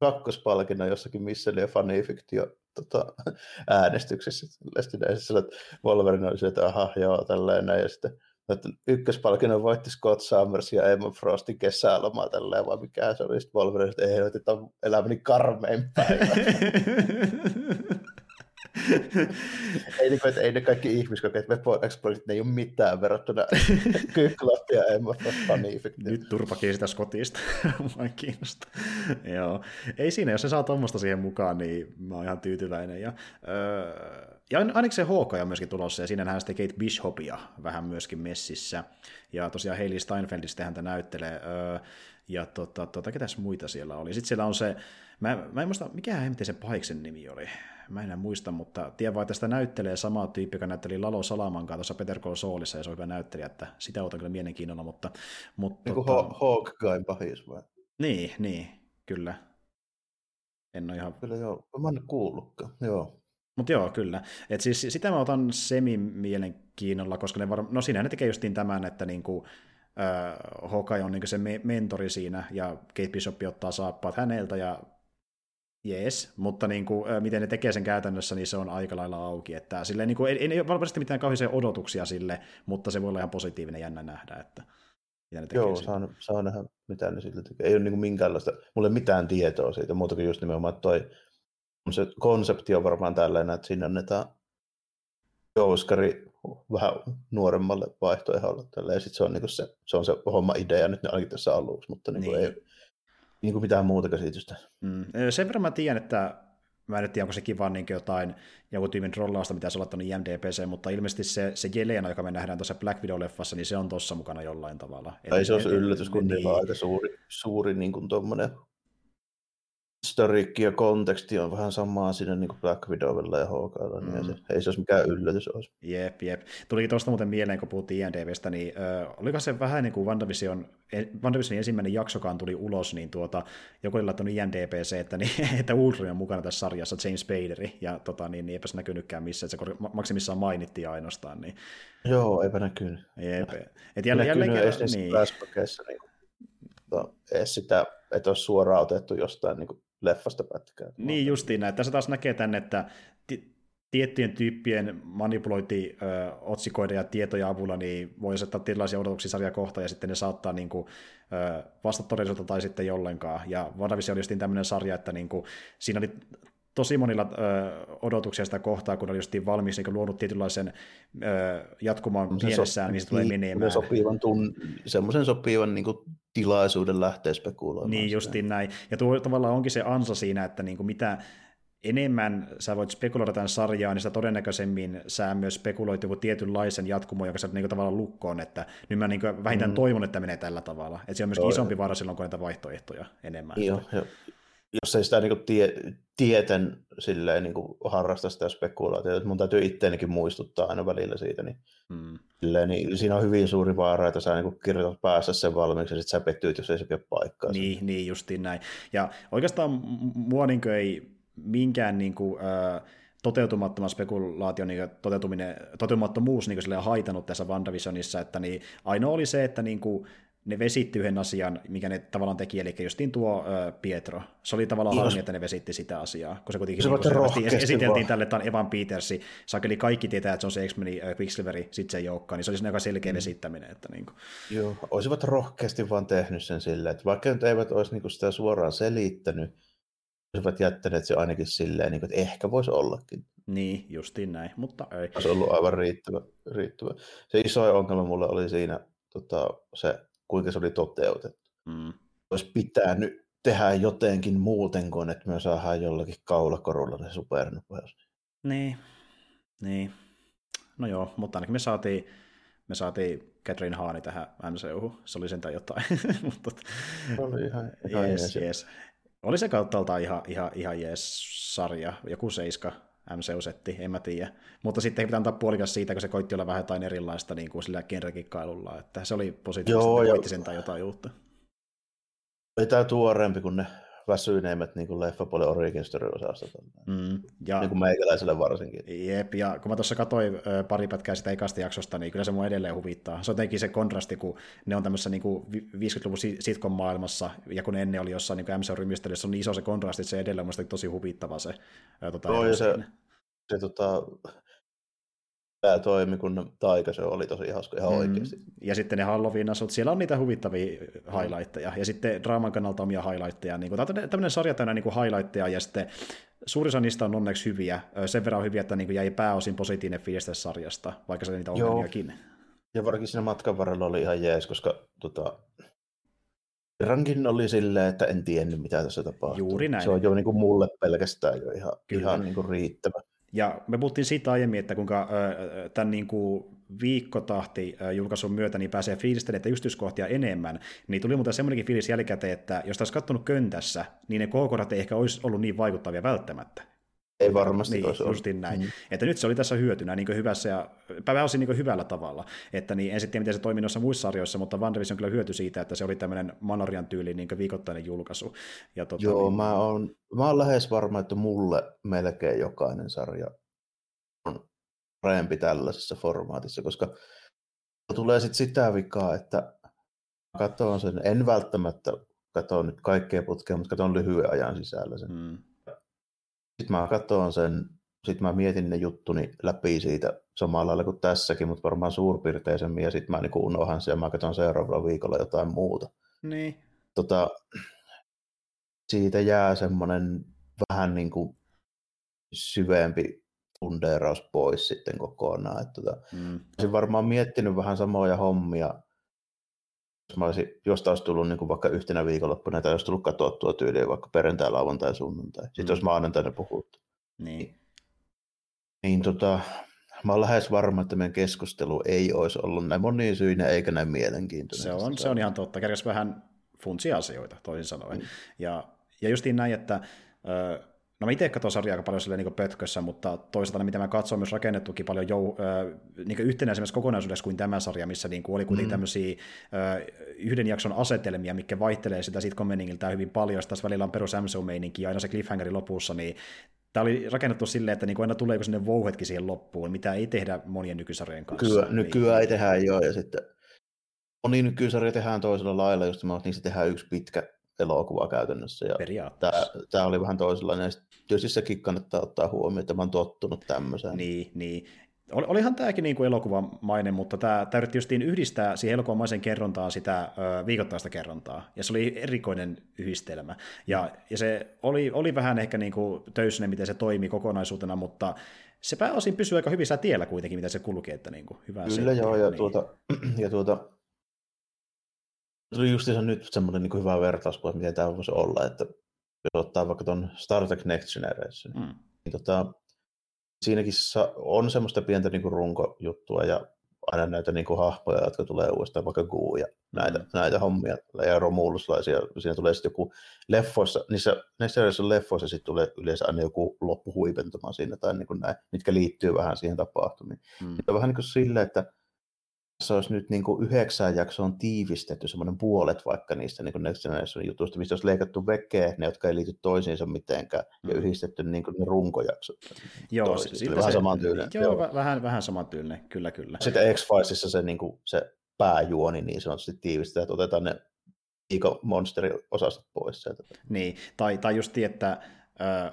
kakkospalkinnon jossakin missä oli fanifiktio tota, [laughs] äänestyksessä. Sitten että Wolverine oli se, että aha, joo, tälleen näin. Ja sitten että ykköspalkinnon voitti Scott Summers ja Emma Frostin kesäloma tälleen, vai mikä se oli sitten Wolverine, että ei, että on elämäni karmein päivä. [laughs] ei, niin kuin, että ei ne kaikki ihmiskokeet, Weapon Exploitit, ne ei ole mitään verrattuna [laughs] Kyklot ja Emma. Nyt turpakin sitä Scottista, [laughs] mua kiinnostaa. Joo. Ei siinä, jos se saa tuommoista siihen mukaan, niin mä oon ihan tyytyväinen. Ja, öö, ja ainakin se HK on myöskin tulossa, ja siinä nähdään sitten Kate Bishopia vähän myöskin messissä. Ja tosiaan Hailey Steinfeldistä häntä näyttelee. Öö, ja tota, tota, ketäs muita siellä oli? Sitten siellä on se, mä, mä en muista, mikä hemmetin sen pahiksen nimi oli. Mä en muista, mutta tiedän vaan, tästä näyttelee sama tyyppi, joka näytteli Lalo Salamankaa tuossa Peter Call Saulissa, ja se on hyvä näyttelijä, että sitä otan kyllä mielenkiinnolla, mutta... mutta niin kuin tota... Hawkeye pahis vai? Niin, niin, kyllä. En ole ihan... Kyllä joo, mä en kuullutkaan, joo. Mutta joo, kyllä. Et siis sitä mä otan semi-mielenkiinnolla, koska ne var... no siinä ne tekee justiin tämän, että niinku, äh, Hawkeye on niinku se me- mentori siinä, ja Kate Bishop ottaa saappaat häneltä, ja jees, mutta niin kuin, miten ne tekee sen käytännössä, niin se on aika lailla auki. Että sille, niin kuin, ei, ei ole varmasti mitään kauheisia odotuksia sille, mutta se voi olla ihan positiivinen jännä nähdä, että mitä ne tekee Joo, saan, saan nähdä, mitä ne sille tekee. Ei ole niin kuin minkäänlaista, mulle mitään tietoa siitä, muuta kuin just nimenomaan, toi, se konsepti on varmaan tällainen, että siinä annetaan Jouskari vähän nuoremmalle vaihtoehdolle. Ja sitten se on, niin se, se on se homma idea nyt ainakin tässä aluksi, mutta niin niin. ei, niin kuin mitään muuta käsitystä. Mm. Sen verran mä tiedän, että mä en tiedä, onko se kiva niin jotain joku tyymin trollausta, mitä se on laittanut IMDPC, mutta ilmeisesti se, se Jelena, joka me nähdään tuossa Black Widow-leffassa, niin se on tuossa mukana jollain tavalla. Ei se olisi yllätys, kun niin. on aika suuri, suuri niin kuin tuommoinen historiikki ja konteksti on vähän samaa siinä niin kuin Black Widowilla ja Hawkeyella, niin mm. se, ei se olisi mikään yllätys olisi. Jep, jep. Tulikin tuosta muuten mieleen, kun puhuttiin INDVstä, niin äh, oliko se vähän niin kuin WandaVision, WandaVisionin ensimmäinen jaksokaan tuli ulos, niin tuota, joku oli laittanut INDPC, että, niin, [laughs] että Ultron on mukana tässä sarjassa, James Spaderi, ja tota, niin, niin eipä se näkynytkään missään, että se maksimissaan mainittiin ainoastaan. Niin... Joo, eipä näkynyt. Jep. Et jälleen, jälleen kerran, niin. niin no, edes sitä, että olisi suoraan otettu jostain niin kuin leffasta pätkää. Niin justiin näin. Tässä taas näkee tänne, että tiettyjen tyyppien manipulointi ö, otsikoiden ja tietoja avulla niin voi asettaa erilaisia odotuksia sarja kohtaan ja sitten ne saattaa niin kuin, ö, vastata todellisuutta tai sitten jollenkaan. Ja WandaVision oli justiin tämmöinen sarja, että niin kuin, siinä oli tosi monilla ö, odotuksia sitä kohtaa, kun oli justiin valmis niin luonut tietynlaisen ö, jatkumaan mielessään, missä tulee niin, menemään. Sopivan tun, semmoisen sopivan niin kuin, tilaisuuden lähteä spekuloimaan. Niin, justiin sitä. näin. Ja tuo tavallaan onkin se ansa siinä, että niin kuin mitä enemmän sä voit spekuloida tämän sarjaan, niin sitä todennäköisemmin sä myös spekuloit joku tietynlaisen jatkumo, joka sä niin tavallaan lukkoon, että nyt mä niin vähintään mm. toivon, että menee tällä tavalla. Että se on myös isompi vaara silloin, kun näitä vaihtoehtoja enemmän. Joo, jo jos ei sitä niin tie, tieten silleen, niin kuin harrasta sitä spekulaatiota, että mun täytyy itteenikin muistuttaa aina välillä siitä, niin, mm. silleen, niin siinä on hyvin suuri vaara, että sä niin kirjoitat päässä sen valmiiksi ja sitten sä pettyit, jos ei se pidä paikkaa. Niin, niin justiin näin. Ja oikeastaan mua niin ei minkään niin kuin, äh, toteutumattoman spekulaation niin toteutuminen, toteutumattomuus niin kuin, haitanut tässä WandaVisionissa, että niin, ainoa oli se, että niin kuin, ne vesitti yhden asian, mikä ne tavallaan teki, eli justiin tuo ö, Pietro. Se oli tavallaan Jos... harmi, että ne vesitti sitä asiaa, kun se kuitenkin se niin, esiteltiin vaan. tälle, että on Evan Petersi, saakeli kaikki tietää, että se on se X-Meni äh, Quicksilveri, sitten se olekaan, niin se oli aika selkeä mm. vesittäminen. Että niin kuin. Joo, olisivat rohkeasti vaan tehnyt sen silleen, että vaikka nyt eivät olisi niin kuin sitä suoraan selittänyt, olisivat jättäneet se ainakin silleen, niin kuin, että ehkä voisi ollakin. Niin, justiin näin, mutta ei. Se on ollut aivan riittävä. riittävä. Se iso ongelma mulle oli siinä tota, se kuinka se oli toteutettu. Mm. Olisi pitänyt tehdä jotenkin muuten kuin, että me saadaan jollakin kaulakorulla se supernopeus. Niin, niin. No joo, mutta ainakin me saatiin, me saatiin Catherine Haani tähän MCU. Se oli sentään jotain. [laughs] mutta, oli ihan, ihan jees, jees. Oli se kauttaaltaan ihan, ihan, ihan jees sarja, joku seiska MCU-setti, en mä tiedä. Mutta sitten pitää antaa puolikas siitä, kun se koitti olla vähän jotain erilaista niin kuin sillä genrekikkailulla, että se oli positiivista, Joo, että koitti sentään jotain uutta. Oli tämä tuoreempi kuin ne väsyneimmät niin kuin leffapuolen origin story osastot. Mm, ja, niin kuin meikäläiselle varsinkin. Jep, ja kun mä tuossa katsoin ö, pari pätkää sitä ekasta jaksosta, niin kyllä se mua edelleen huvittaa. Se on jotenkin se kontrasti, kun ne on tämmöisessä niin 50-luvun sitcom-maailmassa, ja kun ne ennen oli jossain niin MCU-rymistelyssä, on niin iso se kontrasti, että se edelleen on tosi huvittava se. Ö, tota, no, ja se, se tota, tämä toimi, kun taika se oli tosi hauska ihan mm. oikeasti. Ja sitten ne halloween asut, siellä on niitä huvittavia highlightteja, ja sitten draaman kannalta omia highlightteja. Niin kuin, tämä on tämmöinen sarja täynnä niin highlightteja, ja sitten suurin osa niistä on onneksi hyviä, sen verran hyviä, että niin jäi pääosin positiivinen fiilis sarjasta, vaikka se niitä ongelmiakin. Ja varsinkin siinä matkan varrella oli ihan jees, koska tota, Rankin oli silleen, että en tiennyt, mitä tässä tapahtuu. Juuri näin. Se on jo niin kuin mulle pelkästään jo ihan, ihan niin kuin riittävä. Ja me puhuttiin siitä aiemmin, että kuinka tämän niin kuin viikkotahti julkaisun myötä niin pääsee fiilistelemään yksityiskohtia enemmän, niin tuli muuten semmoinenkin fiilis jälkikäteen, että jos olisi katsonut köntässä, niin ne kohokohdat ei ehkä olisi ollut niin vaikuttavia välttämättä. Ei varmasti niin, olisi justin näin. Mm. Että nyt se oli tässä hyötynä niin hyvässä ja pääosin niin hyvällä tavalla. Että niin, en sitten miten se toimii noissa muissa sarjoissa, mutta WandaVision kyllä hyöty siitä, että se oli tämmöinen Manorian tyyli niin viikoittainen julkaisu. Ja tota, Joo, niin... mä, oon, mä oon lähes varma, että mulle melkein jokainen sarja on parempi tällaisessa formaatissa, koska tulee sitten sitä vikaa, että katson sen, en välttämättä katso nyt kaikkea putkea, mutta katson lyhyen ajan sisällä sen. Mm sitten mä katson sen, sitten mä mietin ne juttuni läpi siitä samalla lailla kuin tässäkin, mutta varmaan suurpiirteisemmin, ja sitten mä niin unohan sen ja mä katson seuraavalla viikolla jotain muuta. Niin. Tota, siitä jää semmoinen vähän niin kuin syvempi fundeeraus pois sitten kokonaan. Että tota, mm. Olisin varmaan miettinyt vähän samoja hommia, jos mä olisin, josta olisi tullut niin kuin vaikka yhtenä viikonloppuna, tai olisi tullut katsottua tyyliä vaikka perjantai, lauantai, sunnuntai. Sitten mm. olisi maanantaina puhuttu. Niin. Niin tota, mä olen lähes varma, että meidän keskustelu ei olisi ollut näin moniin syinä eikä näin mielenkiintoinen. Se on, se on ihan totta. Kerkäs vähän funtsia asioita, toisin sanoen. Mm. Ja ja justiin näin, että No mä itse katson sarjaa aika paljon silleen niin pötkössä, mutta toisaalta mitä mä katson myös rakennettukin paljon jou, äh, niin yhtenäisemmässä kokonaisuudessa kuin tämä sarja, missä niin kuin oli kuitenkin mm. tämmöisiä äh, yhden jakson asetelmia, mikä vaihtelee sitä sitcom-meningiltä hyvin paljon, tässä välillä on perus MCU-meininki ja aina se cliffhangeri lopussa, niin Tämä oli rakennettu silleen, että niin aina tulee sinne vouhetkin siihen loppuun, mitä ei tehdä monien nykysarjojen kanssa. Kyllä, nykyään ei tehdä joo, ja sitten moni nykysarja tehdään toisella lailla, just mä niissä tehdään yksi pitkä elokuva käytännössä. Ja Periaatteessa. Tämä, tämä oli vähän toisenlainen. Tietysti sekin kannattaa ottaa huomioon, että mä oon tottunut tämmöiseen. Niin, niin. Olihan tämäkin niin kuin elokuvamainen, mutta tämä, tämä yritti justiin yhdistää siihen elokuvamaisen kerrontaan sitä ö, viikoittaista kerrontaa, ja se oli erikoinen yhdistelmä. Ja, ja se oli, oli vähän ehkä niin kuin töysinen, miten se toimi kokonaisuutena, mutta se pääosin pysyy aika hyvissä tiellä kuitenkin, miten se kulki, että niin kuin hyvä Kyllä joo, ja, niin. tuota, [clears throat] ja tuota, tuli justiinsa nyt semmoinen niin hyvä vertauskuva, miten tämä voisi olla, että jos ottaa vaikka tuon Star Trek Next Generation, mm. niin tota, siinäkin on semmoista pientä niin kuin runkojuttua ja aina näitä niin kuin hahmoja, jotka tulee uudestaan, vaikka Guu ja näitä, mm. näitä hommia ja romuluslaisia. Siinä tulee sitten joku leffoissa, niissä Next Generation leffoissa sitten tulee yleensä aina joku loppuhuipentuma siinä tai niin kuin näin, mitkä liittyy vähän siihen tapahtumiin. Mm. on vähän niin kuin silleen, että se olisi nyt niin kuin yhdeksään jaksoon tiivistetty semmoinen puolet vaikka niistä niin Next Generation jutuista, mistä olisi leikattu vekeä ne, jotka ei liity toisiinsa mitenkään, mm. ja yhdistetty niin kuin ne runkojaksot. Joo, se, vähän samantyylinen. Joo, joo. Vähän, vähän samantyylinen, kyllä, kyllä. Sitten X-Filesissa se, niin kuin, se pääjuoni niin sanotusti tiivistetään, että otetaan ne Ego Monsteri-osastot pois sieltä. Niin, tai, tai just että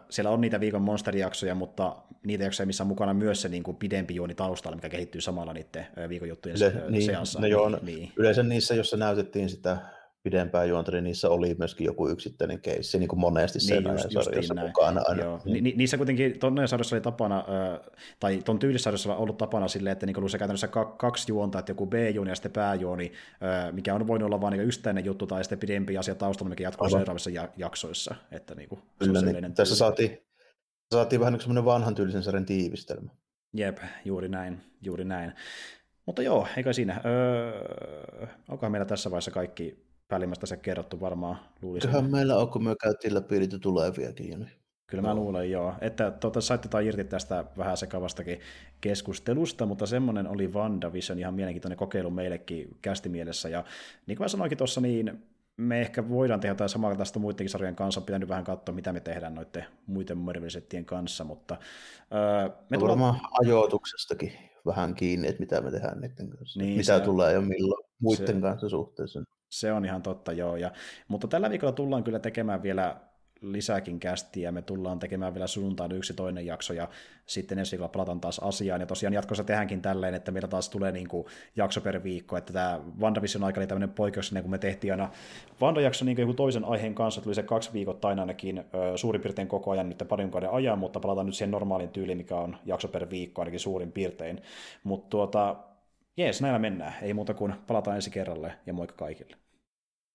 siellä on niitä viikon monsterijaksoja, mutta niitä jaksoja, missä on mukana myös se niin kuin pidempi juoni taustalla, mikä kehittyy samalla niiden viikon juttujen Yle, niin, seassa. Ne niin, niin. Yleensä niissä, jossa näytettiin sitä pidempää juonta, niin niissä oli myöskin joku yksittäinen keissi, niin kuin monesti niin, sen just, sarjassa näin. mukana aina. Joo. Ni, ni, niissä kuitenkin tuonne sarjassa oli tapana, tai tuon tyylisarjassa on ollut tapana silleen, että niin se käytännössä kaksi juonta, että joku B-juoni ja sitten pääjuoni, mikä on voinut olla vain niin yksittäinen juttu tai sitten pidempi asia taustalla, mikä jatkuu Aha. seuraavissa jaksoissa. Että niin kuin, Kyllä, niin. Tässä saatiin, saatiin vähän niin semmoinen vanhan tyylisen sarjan tiivistelmä. Jep, juuri näin, juuri näin. Mutta joo, eikä siinä. Öö, onkohan meillä tässä vaiheessa kaikki päällimmäistä se kerrottu varmaan. Luulisin. Kyllähän meillä on, kun me käytiin läpi niitä tuleviakin. Niin. Kyllä mä luulen, joo. Että tuota, saitte tai irti tästä vähän sekavastakin keskustelusta, mutta semmoinen oli WandaVision ihan mielenkiintoinen kokeilu meillekin kästimielessä. Ja niin kuin mä sanoinkin tuossa, niin me ehkä voidaan tehdä jotain samaa tästä muidenkin sarjojen kanssa, on pitänyt vähän katsoa, mitä me tehdään noiden muiden marvel kanssa, mutta öö, me tullaan... ajoituksestakin vähän kiinni, että mitä me tehdään niiden kanssa. Niin, mitä tulee ja milloin muiden se, kanssa suhteessa. Se on ihan totta, joo. Ja, mutta tällä viikolla tullaan kyllä tekemään vielä lisääkin kästiä. Me tullaan tekemään vielä sunnuntaina yksi toinen jakso ja sitten ensi viikolla palataan taas asiaan. Ja tosiaan jatkossa tehdäänkin tälleen, että meillä taas tulee niin kuin jakso per viikko. Että tämä WandaVision aika oli tämmöinen poikkeuksellinen, kun me tehtiin aina Wanda-jakso niin joku toisen aiheen kanssa. Tuli se kaksi viikoittain ainakin suurin piirtein koko ajan nyt parin kauden ajan, mutta palataan nyt siihen normaalin tyyliin, mikä on jakso per viikko ainakin suurin piirtein. Mutta tuota, jees, näillä mennään. Ei muuta kuin palataan ensi kerralle ja moikka kaikille.